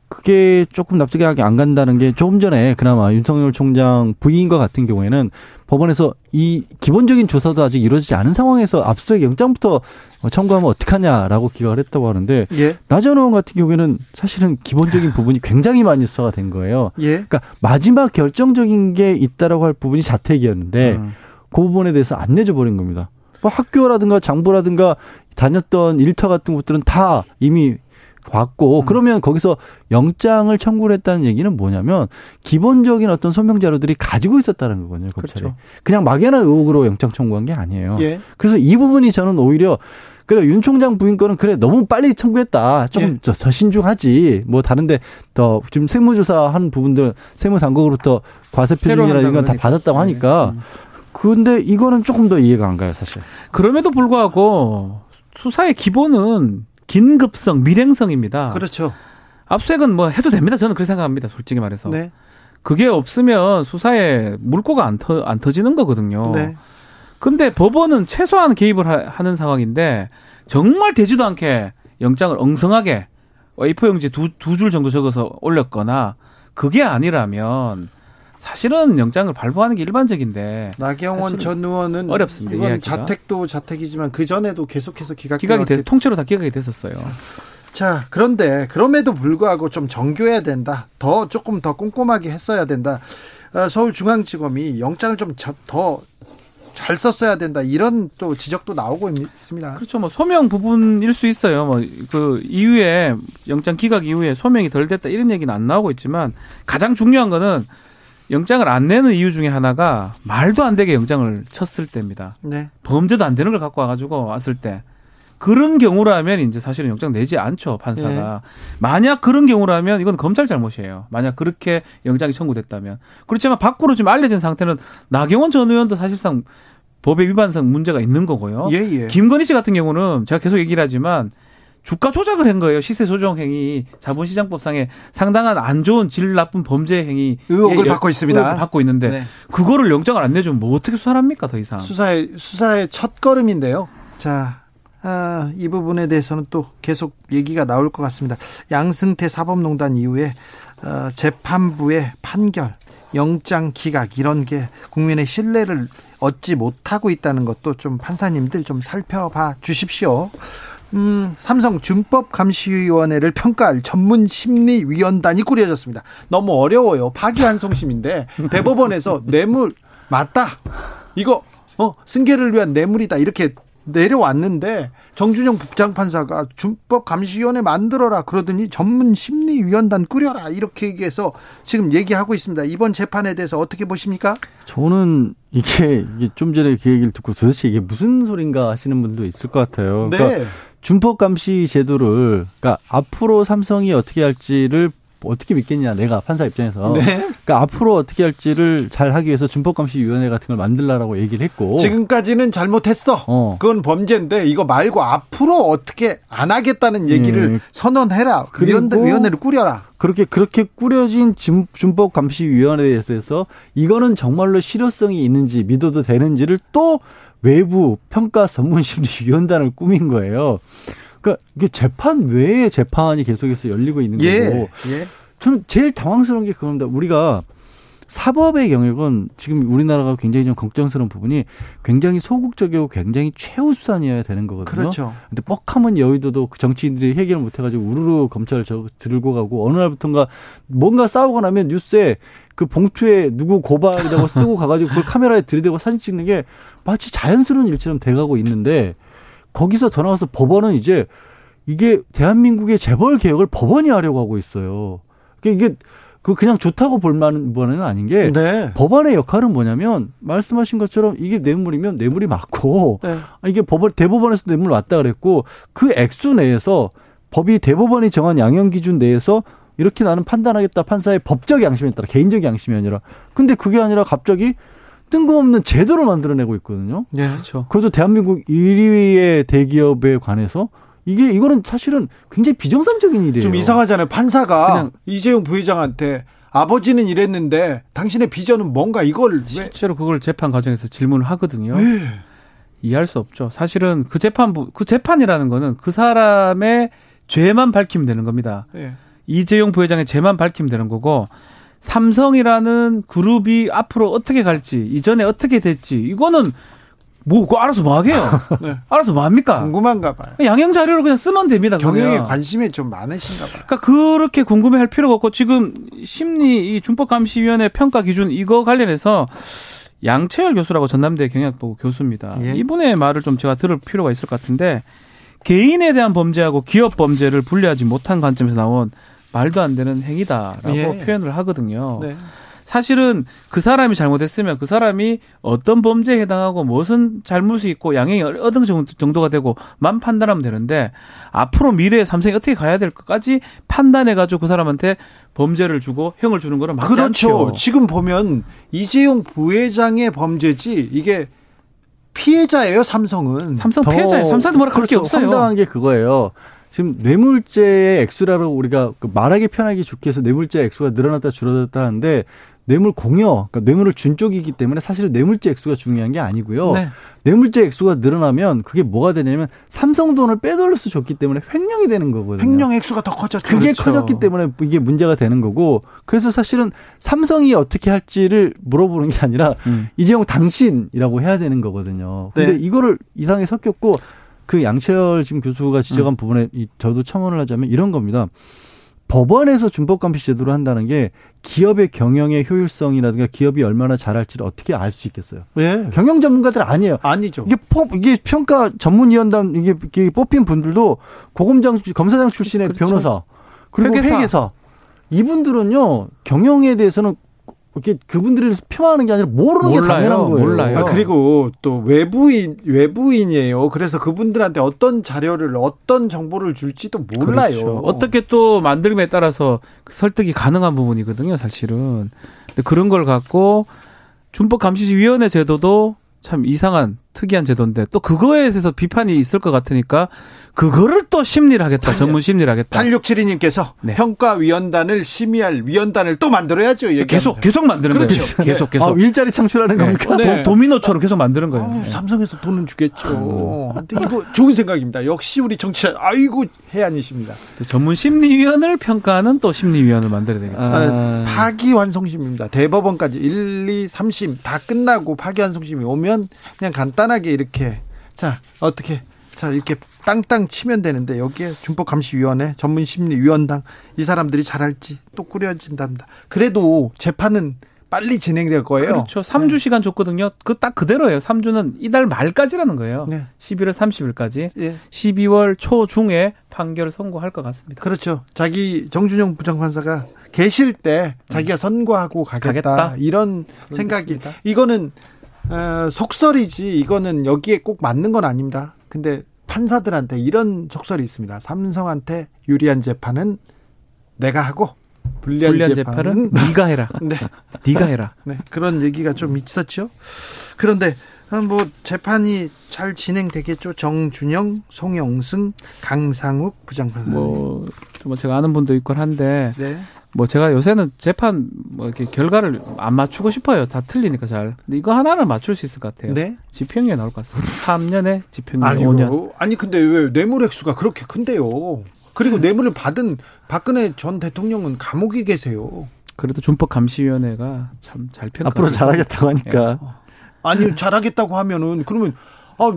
그게 조금 납득이 안 간다는 게 조금 전에 그나마 윤석열 총장 부인과 같은 경우에는 법원에서 이 기본적인 조사도 아직 이루어지지 않은 상황에서 압수수색 영장부터 청구하면 어떡하냐라고 기각을 했다고 하는데 예. 나전 의원 같은 경우에는 사실은 기본적인 부분이 굉장히 많이 수사가 된 거예요. 예. 그러니까 마지막 결정적인 게 있다라고 할 부분이 자택이었는데 음. 그 부분에 대해서 안 내줘 버린 겁니다. 뭐 학교라든가 장부라든가 다녔던 일터 같은 것들은 다 이미 왔고 그러면 거기서 영장을 청구를 했다는 얘기는 뭐냐면 기본적인 어떤 소명 자료들이 가지고 있었다는 거거든요 검찰이 그렇죠. 그냥 막연한 의혹으로 영장 청구한 게 아니에요. 예. 그래서 이 부분이 저는 오히려 그래 윤 총장 부인 거는 그래 너무 빨리 청구했다 조금 예. 더, 더 신중하지 뭐 다른데 더 지금 세무조사 한 부분들 세무당국으로부터 과세 새로 표준이나 이런 한다고 건 다. 받았다고 하니까 근데 이거는 조금 더 이해가 안 가요 사실. 그럼에도 불구하고 수사의 기본은 긴급성, 밀행성입니다. 그렇죠. 압수색은 뭐 해도 됩니다. 저는 그렇게 생각합니다. 솔직히 말해서. 네. 그게 없으면 수사에 물꼬가 안, 터, 안 터지는 거거든요. 네. 근데 법원은 최소한 개입을 하, 는 상황인데 정말 되지도 않게 영장을 엉성하게 A4 용지 두, 두 줄 정도 적어서 올렸거나 그게 아니라면 사실은 영장을 발부하는 게 일반적인데 나경원 전 의원은 어렵습니다, 이건. 자택도 자택이지만 그 전에도 계속해서 기각 기각이 돼서 통째로 다 기각이 됐었어요. 자, 그런데 그럼에도 불구하고 좀 정교해야 된다. 더 조금 더 꼼꼼하게 했어야 된다. 어, 서울중앙지검이 영장을 좀 더 잘 썼어야 된다. 이런 또 지적도 나오고 있습니다. 그렇죠. 뭐 소명 부분일 수 있어요. 뭐 그 이후에 영장 기각 이후에 소명이 덜 됐다 이런 얘기는 안 나오고 있지만 가장 중요한 거는 영장을 안 내는 이유 중에 하나가 말도 안 되게 영장을 쳤을 때입니다. 네. 범죄도 안 되는 걸 갖고 와가지고 왔을 때 그런 경우라면 이제 사실은 영장 내지 않죠 판사가. 만약 그런 경우라면 이건 검찰 잘못이에요. 만약 그렇게 영장이 청구됐다면 그렇지만 밖으로 지금 알려진 상태는 나경원 전 의원도 사실상 법의 위반상 문제가 있는 거고요. 예, 예. 김건희 씨 같은 경우는 제가 계속 얘기를 하지만 주가 조작을 한 거예요. 시세 조정 행위, 자본시장법상에 상당한 안 좋은 질 나쁜 범죄 행위 의혹을 받고 있습니다. 의혹을 받고 있는데 네. 그거를 영장을 안 내주면 뭐 어떻게 수사를 합니까 더 이상? 수사의 수사의 첫 걸음인데요. 자, 아, 이 부분에 대해서는 또 계속 얘기가 나올 것 같습니다. 양승태 사법농단 이후에 어, 재판부의 판결, 영장 기각 이런 게 국민의 신뢰를 얻지 못하고 있다는 것도 좀 판사님들 좀 살펴봐 주십시오. 음, 삼성 준법 감시위원회를 평가할 전문 심리위원단이 꾸려졌습니다. 너무 어려워요. 파기환송심인데 대법원에서 뇌물 맞다. 이거 어 승계를 위한 뇌물이다 이렇게 내려왔는데 정준영 부장판사가 준법 감시위원회 만들어라 그러더니 전문 심리위원단 꾸려라 이렇게 얘기해서 지금 얘기하고 있습니다. 이번 재판에 대해서 어떻게 보십니까? 저는 이게, 이게 좀 전에 그 얘기를 듣고 도대체 이게 무슨 소린가 하시는 분도 있을 것 같아요. 그러니까 네. 준법 감시 제도를 그러니까 앞으로 삼성이 어떻게 할지를 어떻게 믿겠냐 내가 판사 입장에서 네. 그러니까 앞으로 어떻게 할지를 잘 하기 위해서 준법감시위원회 같은 걸 만들라라고 얘기를 했고 지금까지는 잘못했어. 어. 그건 범죄인데 이거 말고 앞으로 어떻게 안 하겠다는 얘기를 예. 선언해라. 위원회, 위원회 를 꾸려라. 그렇게 그렇게 꾸려진 준- 준법감시위원회에 대해서 이거는 정말로 실효성이 있는지 믿어도 되는지를 또 외부 평가 전문 심리위원단을 꾸민 거예요. 그러니까 이게 재판 외에 재판이 계속해서 열리고 있는 거고 예. 예. 저는 제일 당황스러운 게 그겁니다. 우리가 사법의 영역은 지금 우리나라가 굉장히 좀 걱정스러운 부분이 굉장히 소극적이고 굉장히 최우수단이어야 되는 거거든요. 그렇죠. 근데 뻑하면 여의도도 그 정치인들이 해결을 못 해가지고 우르르 검찰을 저 들고 가고 어느 날부턴가 뭔가 싸우고 나면 뉴스에 그 봉투에 누구 고발이라고 쓰고 가가지고 그걸 카메라에 들이대고 사진 찍는 게 마치 자연스러운 일처럼 돼가고 있는데 거기서 더 나와서 법원은 이제 이게 대한민국의 재벌 개혁을 법원이 하려고 하고 있어요. 그러니까 이게 그 그냥 좋다고 볼 만한 은 아닌 게 네. 법원의 역할은 뭐냐면 말씀하신 것처럼 이게 뇌물이면 뇌물이 맞고 네. 아, 이게 법원 대법원에서 뇌물 왔다 그랬고 그 액수 내에서 법이 대법원이 정한 양형 기준 내에서 이렇게 나는 판단하겠다 판사의 법적 양심에 따라 개인적 양심이 아니라 근데 그게 아니라 갑자기 뜬금없는 제도를 만들어내고 있거든요. 예. 그렇죠. 그것도 대한민국 1위의 대기업에 관해서 이게 이거는 사실은 굉장히 비정상적인 일이에요. 좀 이상하잖아요. 판사가 이재용 부회장한테 아버지는 이랬는데 당신의 비전은 뭔가 이걸 왜 실제로 그걸 재판 과정에서 질문을 하거든요. 왜? 이해할 수 없죠. 사실은 그 재판부 그 재판이라는 거는 그 사람의 죄만 밝히면 되는 겁니다. 예. 이재용 부회장의 죄만 밝히면 되는 거고 삼성이라는 그룹이 앞으로 어떻게 갈지 이전에 어떻게 됐지 이거는 뭐 그거 알아서 뭐 하게요. 네. 알아서 뭐 합니까? 궁금한가 봐요. 양형 자료를 그냥 쓰면 됩니다. 경영에. 관심이 좀 많으신가 봐요. 그러니까 그렇게 궁금해 할 필요가 없고 지금 심리 이 준법감시위원회 평가 기준 이거 관련해서 양채열 교수라고 전남대 경영학부 교수입니다. 예. 이분의 말을 좀 제가 들을 필요가 있을 것 같은데 개인에 대한 범죄하고 기업 범죄를 분리하지 못한 관점에서 나온 말도 안 되는 행위다라고 예. 표현을 하거든요. 네. 사실은 그 사람이 잘못했으면 그 사람이 어떤 범죄에 해당하고 무슨 잘못이 있고 양형이 어느 정도- 정도가 되고 만 판단하면 되는데 앞으로 미래에 삼성이 어떻게 가야 될 것까지 판단해가지고 그 사람한테 범죄를 주고 형을 주는 거는 맞지 그렇죠. 않죠. 지금 보면 이재용 부회장의 범죄지 이게 피해자예요, 삼성은. 삼성 더- 피해자예요. 삼성도 뭐라 그럴 게 그렇죠. 없어요. 황당한 게 그거예요. 지금 뇌물죄의 액수라고 우리가 그 말하기 편하게 좋게 해서 뇌물죄 액수가 늘어났다 줄어들었다 하는데 뇌물 공여, 그러니까 뇌물을 준 쪽이기 때문에 사실은 뇌물죄 액수가 중요한 게 아니고요. 네. 뇌물죄 액수가 늘어나면 그게 뭐가 되냐면 삼성 돈을 빼돌려서 줬기 때문에 횡령이 되는 거거든요. 횡령 액수가 더 커졌죠. 그게 그렇죠. 커졌기 때문에 이게 문제가 되는 거고 그래서 사실은 삼성이 어떻게 할지를 물어보는 게 아니라 음. 이재용 당신이라고 해야 되는 거거든요. 근데 네. 이거를 이상하게 섞였고 그 양채열 지금 교수가 음. 지적한 부분에 이- 저도 첨언을 하자면 이런 겁니다. 법원에서 준법감시 제도를 한다는 게 기업의 경영의 효율성이라든가 기업이 얼마나 잘할지를 어떻게 알 수 있겠어요. 예. 경영 전문가들 아니에요. 아니죠. 이게 포, 이게 평가 전문위원단 이게, 이게 뽑힌 분들도 고검장 검사장 출신의 그렇죠. 변호사 그리고 회계사. 회계사. 이분들은요 경영에 대해서는 이렇게 그분들이 표현하는 게 아니라 모르는 게 몰라요. 당연한 거예요. 몰라요. 아, 그리고 또 외부인 외부인이에요. 그래서 그분들한테 어떤 자료를 어떤 정보를 줄지도 몰라요. 그렇죠. 어떻게 또 만들기에 따라서 그 설득이 가능한 부분이거든요, 사실은. 근데 그런 걸 갖고 준법 감시위원회 제도도 참 이상한 특이한 제도인데 또 그거에 대해서 비판이 있을 것 같으니까 그거를 또 심리를 하겠다, 전문 심리를 하겠다. 8672님께서 네. 평가위원단을 심의할 위원단을 또 만들어야죠. 계속 계속 만드는 그렇죠. 거예요. 계속 계속. 아, 일자리 창출하는 네. 겁니까? 네. 도, 미노처럼 계속 만드는 거예요. 아우, 네. 삼성에서 돈은 주겠죠. 하여튼 이거 좋은 생각입니다. 역시 우리 정치자 아이고 해안이십니다. 전문 심리위원을 평가하는 또 심리위원을 만들어야 되겠죠. 아, 파기환송심입니다. 대법원까지 1, 2, 3심 다 끝나고 파기환송심이 오면 그냥 간단 하게 이렇게 자 어떻게 자 이렇게 땅땅 치면 되는데 여기에 준법감시위원회 전문심리위원당 이 사람들이 잘할지 또 꾸려진답니다. 그래도 재판은 빨리 진행될 거예요. 그렇죠. 3주 시간 줬거든요. 그 딱 그대로예요. 3주는 이달 말까지라는 거예요. 네. 11월 30일까지. 예. 12월 초 중에 판결을 선고할 것 같습니다. 그렇죠. 자기 정준영 부장판사가 계실 때 자기가 선고하고 가겠다, 음. 가겠다. 이런 생각이 그렇습니다. 이거는 어, 속설이지 이거는 여기에 꼭 맞는 건 아닙니다. 근데 판사들한테 이런 속설이 있습니다. 삼성한테 유리한 재판은 내가 하고 불리한, 불리한 재판은 재판은 네가 해라. 네. 네가 해라. 네, 그런 얘기가 좀 있었죠. 그런데 아, 뭐 재판이 잘 진행되겠죠. 정준영, 송영승, 강상욱 부장판사. 뭐, 뭐 제가 아는 분도 있고 한데 네. 뭐 제가 요새는 재판 뭐 이렇게 결과를 안 맞추고 싶어요. 다 틀리니까 잘. 근데 이거 하나는 맞출 수 있을 것 같아요. 네. 집행유예 나올 것 같습니다. 3년에 집행유예 아니 5년. 아니 근데 왜 뇌물 액수가 그렇게 큰데요? 그리고 뇌물을 받은 박근혜 전 대통령은 감옥에 계세요. 그래도 준법 감시위원회가 참 잘 평가. 앞으로 잘하겠다고 하니까 아니 잘하겠다고 하면은 그러면 아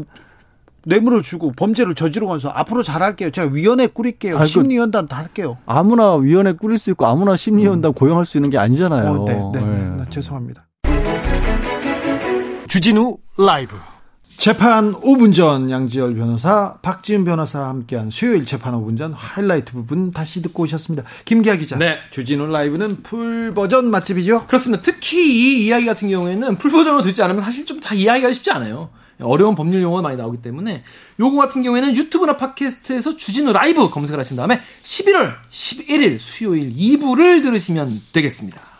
뇌물을 주고 범죄를 저지르면서 앞으로 잘할게요. 제가 위원회 꾸릴게요. 아이고. 심리위원단 다 할게요. 아무나 위원회 꾸릴 수 있고 아무나 심리위원단 고용할 수 있는 게 아니잖아요. 어, 네, 네, 네. 네, 죄송합니다. 주진우 라이브. 재판 5분 전 양지열 변호사, 박지훈 변호사와 함께한 수요일 재판 5분 전 하이라이트 부분 다시 듣고 오셨습니다. 김기화 기자. 네. 주진우 라이브는 풀 버전 맛집이죠? 그렇습니다. 특히 이 이야기 같은 경우에는 풀 버전으로 듣지 않으면 사실 좀 잘 이해하기가 쉽지 않아요. 어려운 법률 용어가 많이 나오기 때문에 요거 같은 경우에는 유튜브나 팟캐스트에서 주진우 라이브 검색을 하신 다음에 11월 11일 수요일 2부를 들으시면 되겠습니다.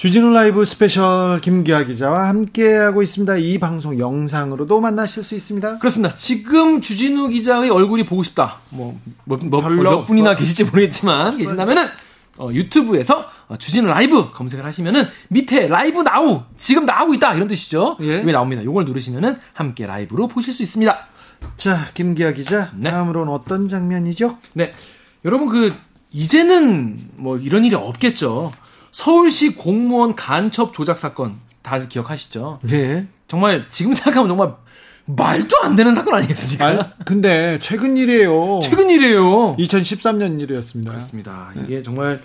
주진우 라이브 스페셜 김기화 기자와 함께하고 있습니다. 이 방송 영상으로도 만나실 수 있습니다. 그렇습니다. 지금 주진우 기자의 얼굴이 보고 싶다. 뭐, 뭐, 뭐, 몇 분이나. 계실지 모르겠지만 계신다면은 어, 유튜브에서 어, 주진우 라이브 검색을 하시면은 밑에 라이브 나우 지금 나오고 있다 이런 뜻이죠. 예. 이게 나옵니다. 요걸 누르시면은 함께 라이브로 보실 수 있습니다. 자, 김기아 기자. 네. 다음으로는 어떤 장면이죠? 네. 여러분 그 이제는 뭐 이런 일이 없겠죠. 서울시 공무원 간첩 조작 사건 다들 기억하시죠? 네. 정말 지금 생각하면 정말 말도 안 되는 사건 아니겠습니까? 아, 근데 최근 일이에요. 최근 일이에요. 2013년 일이었습니다. 그렇습니다. 이게 정말 아야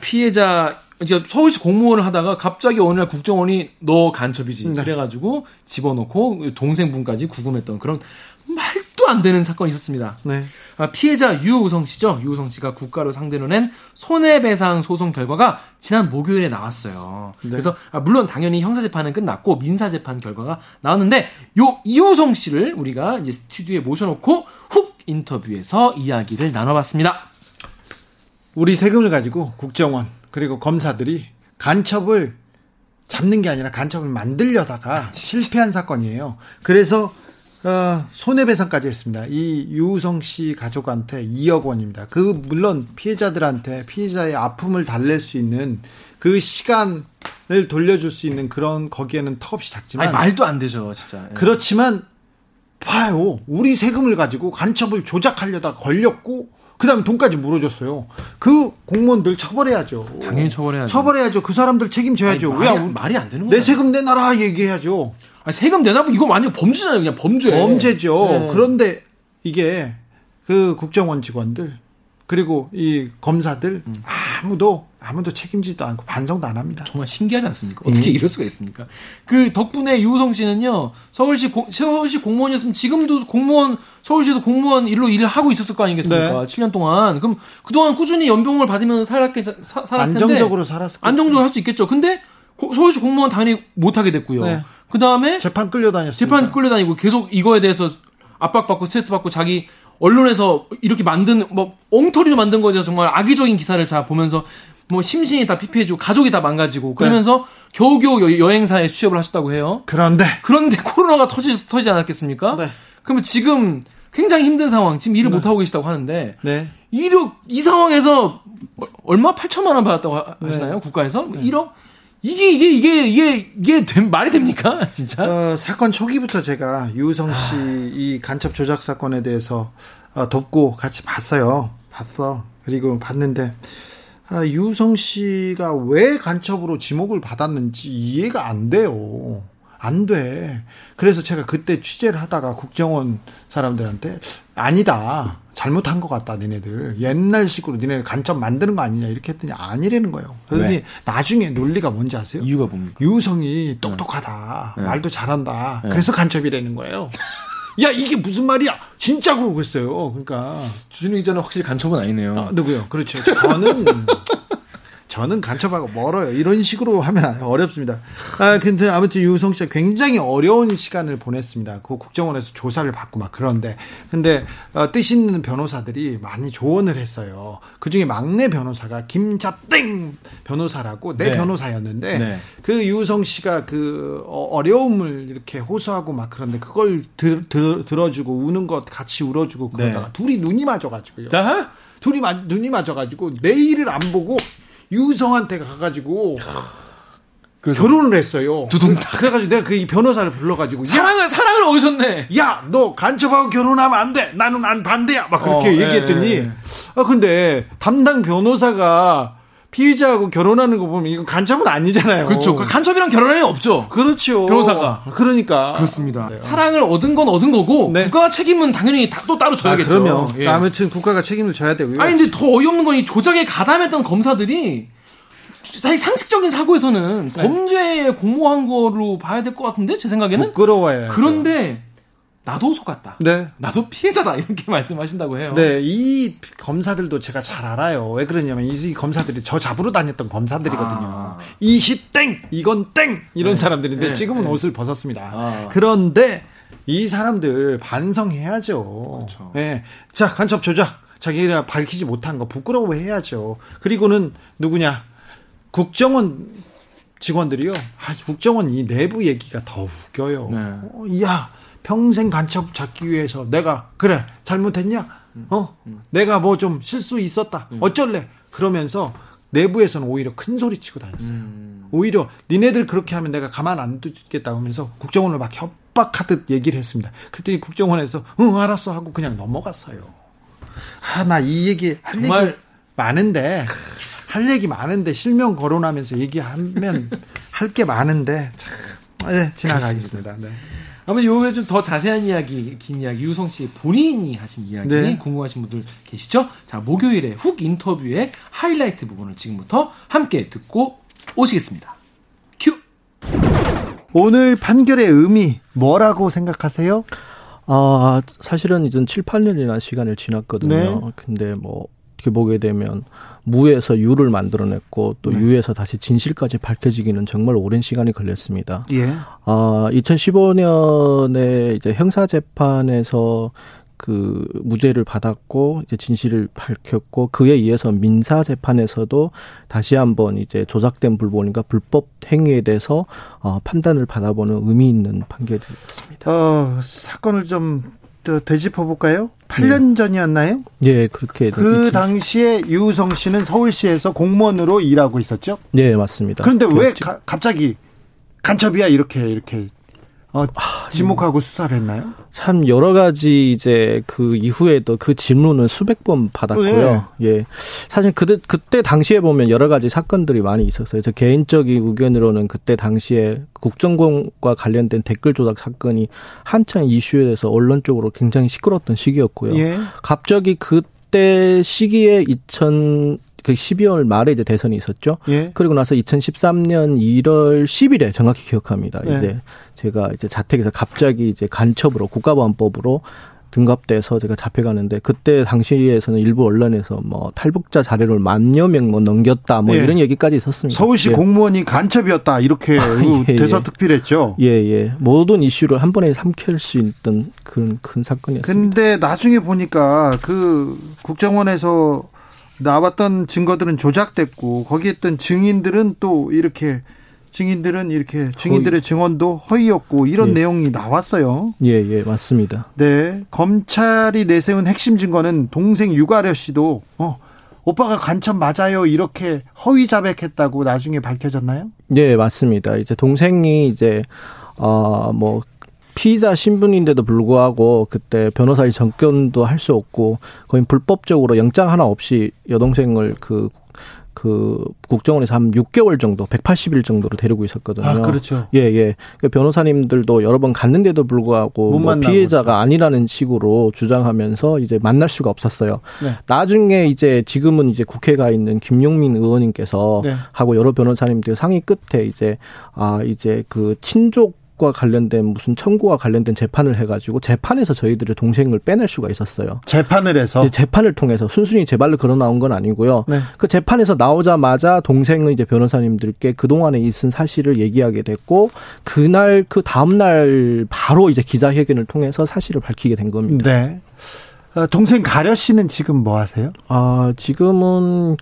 피해자 이제 서울시 공무원을 하다가 갑자기 어느 날 국정원이 너 간첩이지 네. 그래가지고 집어넣고 동생분까지 구금했던 그런 말도 안 되는 사건이 있었습니다. 네. 아, 피해자 유우성 씨죠. 유우성 씨가 국가를 상대로 낸 손해배상 소송 결과가 지난 목요일에 나왔어요. 네. 그래서 아, 물론 당연히 형사 재판은 끝났고 민사 재판 결과가 나왔는데 요 이우성 씨를 우리가 이제 스튜디오에 모셔놓고 훅 인터뷰에서 이야기를 나눠봤습니다. 우리 세금을 가지고 국정원 그리고 검사들이 간첩을 잡는 게 아니라 간첩을 만들려다가 실패한 사건이에요. 그래서 어, 손해배상까지 했습니다. 이 유우성 씨 가족한테 2억 원입니다. 그 물론 피해자들한테 피해자의 아픔을 달랠 수 있는 그 시간을 돌려줄 수 있는 그런 거기에는 턱없이 작지만 아니 말도 안 되죠, 진짜. 예. 그렇지만 봐요. 우리 세금을 가지고 간첩을 조작하려다 걸렸고 그다음에 돈까지 물어줬어요. 그 공무원들 처벌해야죠. 당연히 처벌해야죠. 처벌해야죠. 그 사람들 책임져야죠. 아니, 야, 말이, 우리- 말이 안 되는 내 거야. 세금 내놔라 얘기해야죠. 아니, 세금 내놔 이거 완전 범죄잖아요, 그냥 범죄. 범죄죠. 네. 그런데 이게 그 국정원 직원들 그리고 이 검사들 음. 아무도 아무도 책임지도 않고 반성도 안 합니다. 정말 신기하지 않습니까? 어떻게 이럴 수가 있습니까? 그 덕분에 유우성 씨는요, 서울시, 공, 서울시 공무원이었으면 지금도 공무원, 서울시에서 공무원 일로 일을 하고 있었을 거 아니겠습니까? 네. 7년 동안. 그럼 그 동안 꾸준히 연봉을 받으면서 살았겠, 사, 살았을 텐데. 안정적으로 살았을 안정적으로 할 수 있겠죠. 근데 고- 서울시 공무원 당연히 못 하게 됐고요. 네. 그 다음에 재판 끌려다녔어요. 재판 끌려다니고 계속 이거에 대해서 압박받고 스트레스 받고 자기 언론에서 이렇게 만든 뭐 엉터리로 만든 거에 대해서 정말 악의적인 기사를 다 보면서 뭐 심신이 다 피폐해지고 가족이 다 망가지고 그러면서 겨우겨우 여- 여행사에 취업을 하셨다고 해요. 그런데 그런데 코로나가 터지, 터지지 않았겠습니까? 네. 그러면 지금 굉장히 힘든 상황, 지금 일을 못 하고 계시다고 하는데 네. 1억 이 상황에서 얼마 8천만 원 받았다고 하- 네. 하시나요? 국가에서 1억 이게 이게 이게 이게 이게 된- 말이 됩니까? 진짜? 어, 사건 초기부터 제가 유우성 씨이 간첩 조작 사건에 대해서 어, 돕고 같이 봤어요. 봤어. 그리고 봤는데 아, 유우성 씨가 왜 간첩으로 지목을 받았는지 이해가 안 돼요. 안 돼. 그래서 제가 그때 취재를 하다가 국정원 사람들한테 아니다. 잘못한 것 같다, 니네들. 옛날식으로 니네 간첩 만드는 거 아니냐, 이렇게 했더니 아니라는 거예요. 그러더니 왜? 나중에 논리가 뭔지 아세요? 이유가 뭡니까? 유성이 똑똑하다. 네. 말도 잘한다. 네. 그래서 간첩이라는 거예요. 야, 이게 무슨 말이야? 진짜 그러고 있어요. 그러니까. 주진우 기자는 확실히 간첩은 아니네요. 아, 누구요? 그렇죠. 저는, 저는 간첩하고 멀어요. 이런 식으로 하면 어렵습니다. 아, 근데 아무튼 유성 씨가 굉장히 어려운 시간을 보냈습니다. 그 국정원에서 조사를 받고 막 그런데. 근데 어, 뜻 있는 변호사들이 많이 조언을 했어요. 그 중에 막내 변호사가 김자땡 변호사라고 내 네. 변호사였는데 네. 그 유성 씨가 그 어, 어려움을 이렇게 호소하고 막 그런데 그걸 들, 들, 들어주고 우는 것 같이 울어주고 그러다가 네. 둘이 눈이 맞아가지고요. 나? 둘이 마, 눈이 맞아가지고 내 일을 안 보고 유성한테 가가지고 결혼을 했어요. 두둥탁. 그래가지고 내가 그이 변호사를 불러가지고 야, 사랑을 사랑을 얻으셨네. 야, 너 간첩하고 결혼하면 안 돼. 나는 안 반대야. 막 그렇게 어, 얘기했더니 예, 예. 아 근데 담당 변호사가 피의자하고 결혼하는 거 보면 이건 간첩은 아니잖아요. 그렇죠. 그 간첩이랑 결혼할 일 없죠. 그렇죠. 변호사가. 그러니까 그렇습니다. 사랑을 얻은 건 얻은 거고 네. 국가가 책임은 당연히 다- 또 따로 아, 져야겠죠. 그러면 예. 아무튼 국가가 책임을 져야 되고요. 아니 근데 더 어이없는 건 이 조작에 가담했던 검사들이 사실 상식적인 사고에서는 네. 범죄에 공모한 거로 봐야 될 것 같은데 제 생각에는 부끄러워요. 그런데 나도 속았다. 네. 나도 피해자다 이렇게 말씀하신다고 해요. 네, 이 검사들도 제가 잘 알아요. 왜 그러냐면 이 검사들이 저 잡으러 다녔던 검사들이거든요. 아. 이시 땡, 이건 땡 이런 사람들인데 네, 지금은 네. 옷을 벗었습니다. 아. 그런데 이 사람들 반성해야죠. 그렇죠. 네. 자, 간첩 조작 자기가 밝히지 못한 거 부끄러워해야죠. 그리고는 누구냐? 국정원 직원들이요. 아, 국정원 이 내부 얘기가 더 웃겨요. 네. 어, 야, 평생 간첩 잡기 위해서 내가 그래 잘못했냐? 어, 내가 뭐 좀 실수 있었다. 어쩔래? 그러면서 내부에서는 오히려 큰 소리 치고 다녔어요. 오히려 니네들 그렇게 하면 내가 가만 안 두겠다 하면서 국정원을 막 협박하듯 얘기를 했습니다. 그랬더니 국정원에서 응 알았어 하고 그냥 넘어갔어요. 아 나 이 얘기 할 정말- 얘기 많은데 할 얘기 많은데 실명 거론하면서 얘기하면 할 게 많은데 참 네, 지나가겠습니다. 네. 아마 요게 좀 더 자세한 이야기, 긴 이야기, 유성 씨 본인이 하신 이야기 네. 궁금하신 분들 계시죠? 자, 목요일에 훅 인터뷰의 하이라이트 부분을 지금부터 함께 듣고 오시겠습니다. 큐! 오늘 판결의 의미 뭐라고 생각하세요? 아, 사실은 이제 7, 8년이나 시간을 지났거든요. 네. 근데 뭐 어떻게 보게 되면 무에서 유를 만들어냈고 또 유에서 다시 진실까지 밝혀지기는 정말 오랜 시간이 걸렸습니다. 예. 아, 2015년에 이제 형사 재판에서 그 무죄를 받았고 이제 진실을 밝혔고 그에 이어서 민사 재판에서도 다시 한번 이제 조작된 불법인가 불법 행위에 대해서 어, 판단을 받아보는 의미 있는 판결이었습니다. 어, 사건을 좀 더 되짚어 볼까요? 8년 전이었나요? 예, 그렇게 그 당시에 유성 씨는 서울시에서 공무원으로 일하고 있었죠. 네, 맞습니다. 그런데 왜 교육직- 가- 갑자기 간첩이야 이렇게 이렇게 어, 지목하고 수사를 했나요? 참 여러 가지 이제 그 이후에도 그 질문을 수백 번 받았고요. 예. 사실 그때 그때 당시에 보면 여러 가지 사건들이 많이 있었어요. 저 개인적인 의견으로는 그때 당시에 국정공과 관련된 댓글 조작 사건이 한창 이슈에 대해서 언론 쪽으로 굉장히 시끄러웠던 시기였고요. 예. 갑자기 그때 시기에 2000 그 12월 말에 이제 대선이 있었죠. 예. 그리고 나서 2013년 1월 10일에 정확히 기억합니다. 네. 이제 제가 이제 자택에서 갑자기 이제 간첩으로 국가보안법으로 등갑돼서 제가 잡혀가는데 그때 당시에서는 일부 언론에서 뭐 탈북자 자료를 만여 명 뭐 넘겼다 뭐 예. 이런 얘기까지 있었습니다. 서울시 예. 공무원이 간첩이었다 이렇게 예, 예. 대서특필했죠. 예, 예. 모든 이슈를 한 번에 삼킬 수 있던 그런 큰 사건이었습니다. 근데 나중에 보니까 그 국정원에서 나왔던 증거들은 조작됐고 거기에 있던 증인들은 또 이렇게 증인들은 이렇게 증인들의 증언도 허위였고 이런 예. 내용이 나왔어요. 예, 예, 맞습니다. 네. 검찰이 내세운 핵심 증거는 동생 유가려 씨도 어 오빠가 간첩 맞아요 이렇게 허위 자백했다고 나중에 밝혀졌나요? 예, 맞습니다. 이제 동생이 이제 어뭐 피의자 신분인데도 불구하고 그때 변호사의 접견도 할 수 없고 거의 불법적으로 영장 하나 없이 여동생을 그그 국정원에서 한 6개월 정도, 180일 정도로 데리고 있었거든요. 아, 그렇죠. 예, 예. 그 변호사님들도 여러 번 갔는데도 불구하고 못뭐 피해자가 그렇죠. 아니라는 식으로 주장하면서 이제 만날 수가 없었어요. 네. 나중에 이제 지금은 이제 국회가 있는 김용민 의원님께서 네. 하고 여러 변호사님들 상의 끝에 이제 아 이제 그 친족 수사과 관련된 무슨 청구와 관련된 재판을 해가지고 재판에서 저희들의 동생을 빼낼 수가 있었어요. 재판을 해서 예, 재판을 통해서 순순히 제 발로 걸어 나온 건 아니고요. 네. 그 재판에서 나오자마자 동생은 이제 변호사님들께 그 동안에 있은 사실을 얘기하게 됐고 그날 그 다음 날 바로 이제 기자회견을 통해서 사실을 밝히게 된 겁니다. 네. 어, 동생 가려 씨는 지금 뭐 하세요? 아 지금은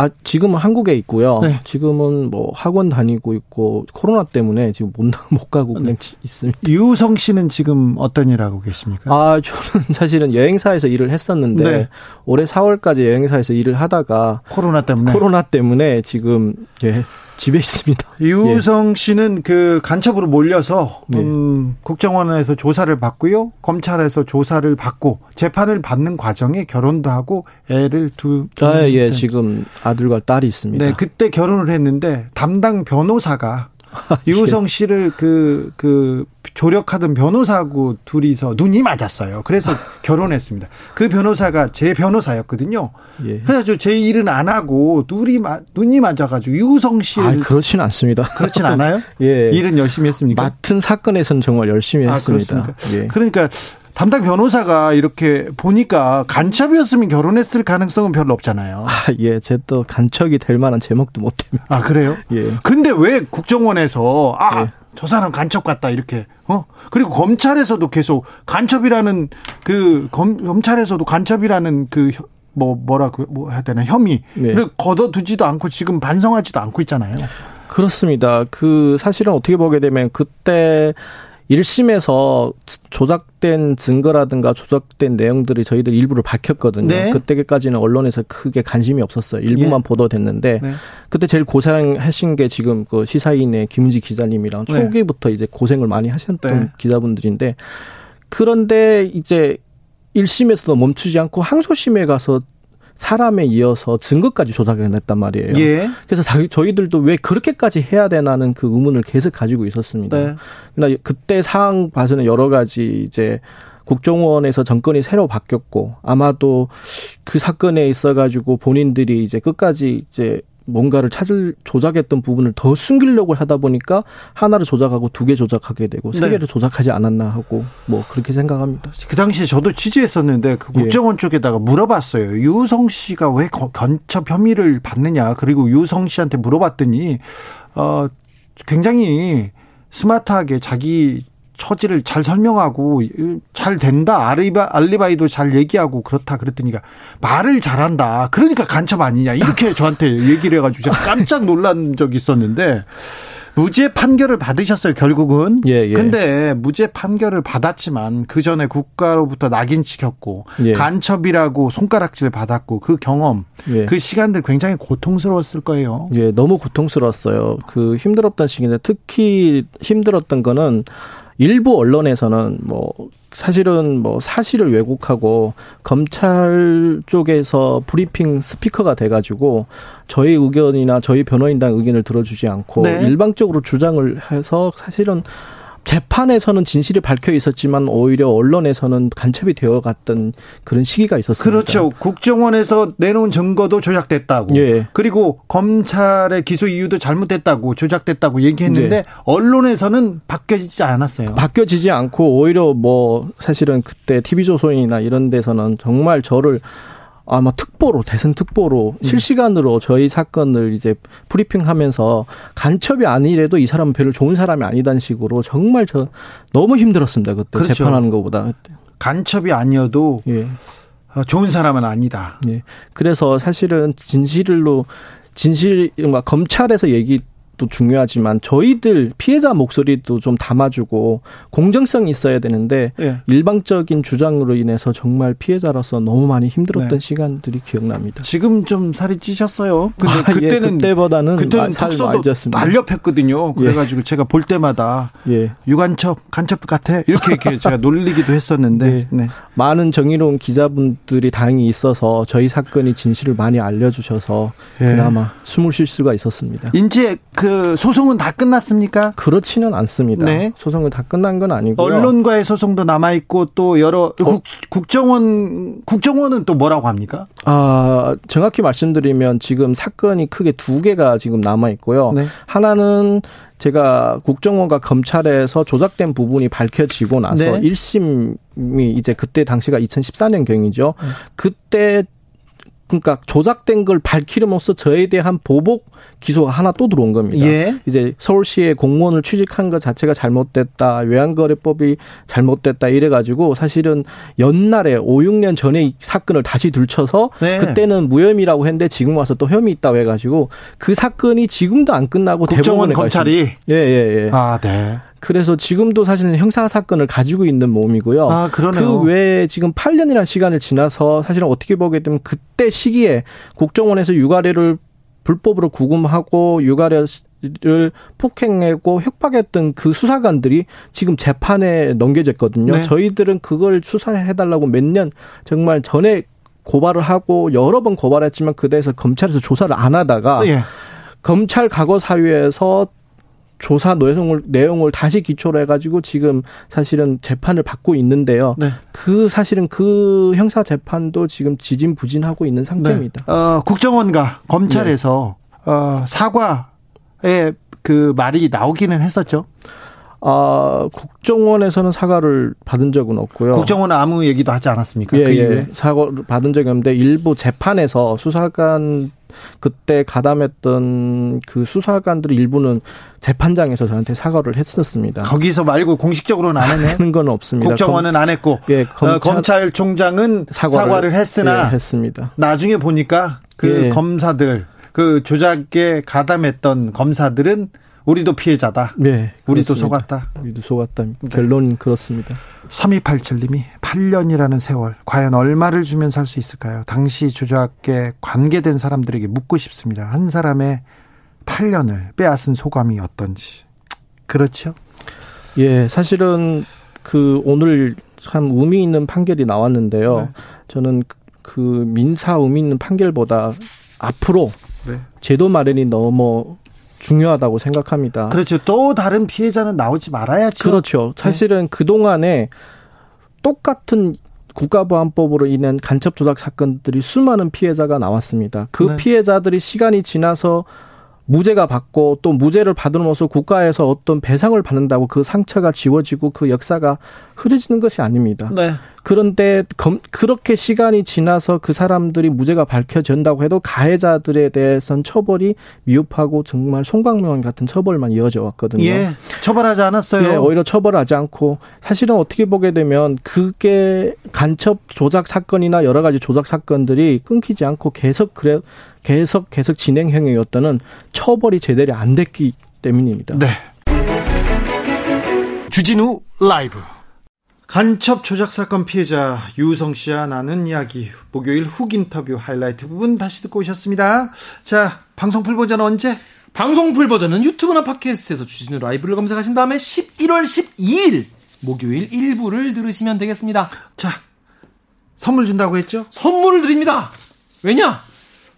아 지금은 한국에 있고요. 네. 지금은 뭐 학원 다니고 있고 코로나 때문에 지금 못, 나- 못 가고 그냥 지- 있습니다. 유성 씨는 지금 어떤 일 하고 계십니까? 아 저는 사실은 여행사에서 일을 했었는데 네. 올해 4월까지 여행사에서 일을 하다가 코로나 때문에. 코로나 때문에 지금 예, 집에 있습니다. 유성 씨는 그 간첩으로 몰려서 네. 음, 국정원에서 조사를 받고요, 검찰에서 조사를 받고 재판을 받는 과정에 결혼도 하고 애를 두. 아, 예, 네. 지금 아들과 딸이 있습니다. 네, 그때 결혼을 했는데 담당 변호사가 유성 씨를 그, 그, 조력하던 변호사하고 둘이서 눈이 맞았어요. 그래서 결혼했습니다. 그 변호사가 제 변호사였거든요. 예. 그래가지고 제 일은 안 하고 눈이, 마, 눈이 맞아가지고 유성 아, 씨를. 그렇진 않습니다. 그렇진 않아요? 예. 일은 열심히 했습니까? 맡은 사건에서는 정말 열심히 아, 했습니다. 그렇습니까? 예. 그러니까 담당 변호사가 이렇게 보니까 간첩이었으면 결혼했을 가능성은 별로 없잖아요. 아, 예, 제 또 간척이 될 만한 제목도 못 됩니다. 아, 그래요? 예. 근데 왜 국정원에서 아, 예. 저 사람 간첩 같다 이렇게 어? 그리고 검찰에서도 계속 간첩이라는 그 검, 검찰에서도 간첩이라는 그 뭐 뭐라 그뭐 해야 되나 혐의를 네. 걷어두지도 않고 지금 반성하지도 않고 있잖아요. 그렇습니다. 그 사실은 어떻게 보게 되면 그때 1심에서 조작된 증거라든가 조작된 내용들이 저희들 일부를 밝혔거든요. 네. 그때까지는 언론에서 크게 관심이 없었어요. 일부만 예. 보도됐는데 네. 그때 제일 고생하신 게 지금 그 시사인의 김은지 기자님이랑 네. 초기부터 이제 고생을 많이 하셨던 네. 기자분들인데 그런데 이제 1심에서도 멈추지 않고 항소심에 가서 사람에 이어서 증거까지 조작해냈단 말이에요. 예. 그래서 자기 저희들도 왜 그렇게까지 해야 되나는 그 의문을 계속 가지고 있었습니다. 네. 그러나 그때 상황 봐서는 여러 가지 이제 국정원에서 정권이 새로 바뀌었고 아마도 그 사건에 있어 가지고 본인들이 이제 끝까지 이제 뭔가를 찾을 조작했던 부분을 더 숨기려고 하다 보니까 하나를 조작하고 두 개 조작하게 되고 세 네. 개를 조작하지 않았나 하고 뭐 그렇게 생각합니다. 그 당시에 저도 취재했었는데 그 예. 국정원 쪽에다가 물어봤어요. 유성 씨가 왜 거- 간첩 혐의를 받느냐. 그리고 유성 씨한테 물어봤더니 어 굉장히 스마트하게 자기 처지를 잘 설명하고 잘 된다. 알리바, 알리바이도 잘 얘기하고 그렇다 그랬더니가 말을 잘한다. 그러니까 간첩 아니냐. 이렇게 저한테 얘기를 해가지고 제가 깜짝 놀란 적이 있었는데 무죄 판결을 받으셨어요, 결국은. 예, 예. 근데 무죄 판결을 받았지만 그 전에 국가로부터 낙인 찍혔고 예. 간첩이라고 손가락질 받았고 그 경험, 예. 그 시간들 굉장히 고통스러웠을 거예요. 예, 너무 고통스러웠어요. 그 힘들었던 시기인데 특히 힘들었던 거는 일부 언론에서는 뭐 사실은 뭐 사실을 왜곡하고 검찰 쪽에서 브리핑 스피커가 돼가지고 저희 의견이나 저희 변호인단 의견을 들어주지 않고 네. 일방적으로 주장을 해서 사실은 재판에서는 진실이 밝혀 있었지만 오히려 언론에서는 간첩이 되어 갔던 그런 시기가 있었습니다. 그렇죠. 국정원에서 내놓은 증거도 조작됐다고. 예. 그리고 검찰의 기소 이유도 잘못됐다고 조작됐다고 얘기했는데 네. 언론에서는 바뀌지 않았어요. 바뀌어지지 않고 오히려 뭐 사실은 그때 TV조선이나 이런 데서는 정말 저를 아마 특보로 대선 특보로 음. 실시간으로 저희 사건을 이제 브리핑하면서 간첩이 아니래도 이 사람은 별로 좋은 사람이 아니다는 식으로 정말 저 너무 힘들었습니다 그때 그렇죠. 재판하는 것보다 그때. 간첩이 아니어도 예. 어, 좋은 사람은 아니다. 예. 그래서 사실은 진실로 진실 막 검찰에서 얘기 도 중요하지만 저희들 피해자 목소리도 좀 담아주고 공정성이 있어야 되는데 예. 일방적인 주장으로 인해서 정말 피해자로서 너무 많이 힘들었던 네. 시간들이 기억납니다. 지금 좀 살이 찌셨어요. 근데 아, 예, 그때는 그때보다는 그때는 살 턱선도. 날렵했거든요. 그래가지고 제가 볼 때마다 예. 유간첩, 간첩 같아 이렇게 이렇게 제가 놀리기도 했었는데. 네. 많은 정의로운 기자분들이 다행히 있어서 저희 사건이 진실을 많이 알려주셔서 예. 그나마 숨을 쉴 수가 있었습니다. 이제 그그 소송은 다 끝났습니까? 그렇지는 않습니다. 네. 소송은 다 끝난 건 아니고요. 언론과의 소송도 남아 있고 또 여러 국, 국정원 국정원은 또 뭐라고 합니까? 아, 정확히 말씀드리면 지금 사건이 크게 두 개가 지금 남아 있고요. 네. 하나는 제가 국정원과 검찰에서 조작된 부분이 밝혀지고 나서 네. 일 1심이 이제 그때 당시가 2014년 경이죠. 그때 그러니까 조작된 걸 밝히름으로써 저에 대한 보복 기소가 하나 또 들어온 겁니다. 예. 이제 서울시에 공무원을 취직한 것 자체가 잘못됐다. 외환거래법이 잘못됐다. 이래 가지고 사실은 연날에 5, 6년 전에 이 사건을 다시 들춰서 네. 그때는 무혐의라고 했는데 지금 와서 또 혐의 있다고 해 가지고 그 사건이 지금도 안 끝나고 대법원에 가 검찰이. 예, 예, 예. 아, 네. 그래서 지금도 사실은 형사 사건을 가지고 있는 몸이고요. 아, 그러네요. 그 외에 지금 8년이라는 시간을 지나서 사실은 어떻게 보게 되면 그때 시기에 국정원에서 육아래를 불법으로 구금하고 육아래를 폭행하고 협박했던 그 수사관들이 지금 재판에 넘겨졌거든요. 네. 저희들은 그걸 수사해달라고 몇 년 정말 전에 고발을 하고 여러 번 고발했지만 그 대해서 검찰에서 조사를 안 하다가 예. 검찰 과거 사유에서 조사 내용을 내용을 다시 기초로 해가지고 지금 사실은 재판을 받고 있는데요. 네. 그 사실은 그 형사 재판도 지금 지진부진하고 있는 상태입니다. 네. 어, 국정원과 검찰에서 네. 어, 사과의 그 말이 나오기는 했었죠. 아 국정원에서는 사과를 받은 적은 없고요. 국정원은 아무 얘기도 하지 않았습니까? 예, 그. 예. 사과를 받은 적이 없는데 일부 재판에서 수사관 그때 가담했던 그 수사관들 일부는 재판장에서 저한테 사과를 했었습니다. 거기서 말고 공식적으로는 안 했네요. 하는 건 없습니다. 국정원은 안 했고 예, 검찰, 검찰- 총장은 사과를, 사과를, 했으나 예, 했습니다. 나중에 보니까 그 예. 검사들 그 조작에 가담했던 검사들은 우리도 피해자다. 네, 우리도 그렇습니다. 속았다. 우리도 속았다. 결론은 그렇습니다. 3287님이 8년이라는 세월 과연 얼마를 주면 살 수 있을까요? 당시 조작에 관계된 사람들에게 묻고 싶습니다. 한 사람의 8년을 빼앗은 소감이 어떤지. 그렇죠? 예, 사실은 그 오늘 참 의미 있는 판결이 나왔는데요. 네. 저는 그- 그 민사 의미 있는 판결보다 앞으로 네. 제도 마련이 너무 중요하다고 생각합니다. 그렇죠. 또 다른 피해자는 나오지 말아야죠. 그렇죠. 사실은 그 동안에 똑같은 국가보안법으로 인한 간첩 조작 사건들이 수많은 피해자가 나왔습니다. 그 네. 피해자들이 시간이 지나서 무죄가 받고 또 무죄를 받음으로써 국가에서 어떤 배상을 받는다고 그 상처가 지워지고 그 역사가 흐려지는 것이 아닙니다. 네. 그런데 검- 그렇게 시간이 지나서 그 사람들이 무죄가 밝혀진다고 해도 가해자들에 대해선 처벌이 미흡하고 정말 송광명 같은 처벌만 이어져 왔거든요. 예. 처벌하지 않았어요. 예, 오히려 처벌하지 않고 사실은 어떻게 보게 되면 그게 간첩 조작 사건이나 여러 가지 조작 사건들이 끊기지 않고 계속 그래 계속 계속 진행형이었다는 처벌이 제대로 안 됐기 때문입니다. 네. 주진우 라이브. 간첩 조작 사건 피해자 유성 씨와 나눈 이야기 목요일 훅 인터뷰 하이라이트 부분 다시 듣고 오셨습니다. 자, 방송 풀 버전 언제? 방송 풀 버전은 유튜브나 팟캐스트에서 주진우 라이브를 검색하신 다음에 11월 12일 목요일 일부를 들으시면 되겠습니다. 자, 선물 준다고 했죠? 선물을 드립니다. 왜냐?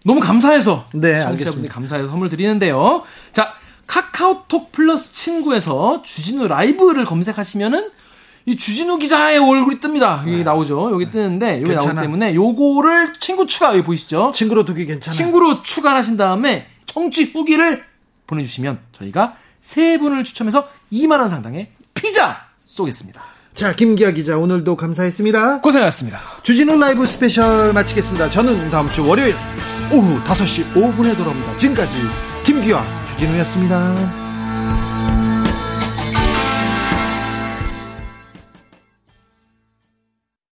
너무 감사해서. 네, 알겠습니다. 감사해서 선물 드리는데요. 자, 카카오톡 플러스 친구에서 주진우 라이브를 검색하시면은 이 주진우 기자의 얼굴이 뜹니다. 여기 나오죠. 여기 뜨는데 여기 나오기 괜찮아. 때문에 요거를 친구 추가 여기 보이시죠? 친구로 두기 괜찮아요. 친구로 추가하신 다음에 청취 후기를 보내주시면 저희가 세 분을 추첨해서 2만 원 상당의 피자 쏘겠습니다. 자, 김기화 기자 오늘도 감사했습니다. 고생하셨습니다. 주진우 라이브 스페셜 마치겠습니다. 저는 다음 주 월요일 오후 5시 5분에 돌아옵니다. 지금까지 김기화 주진우였습니다.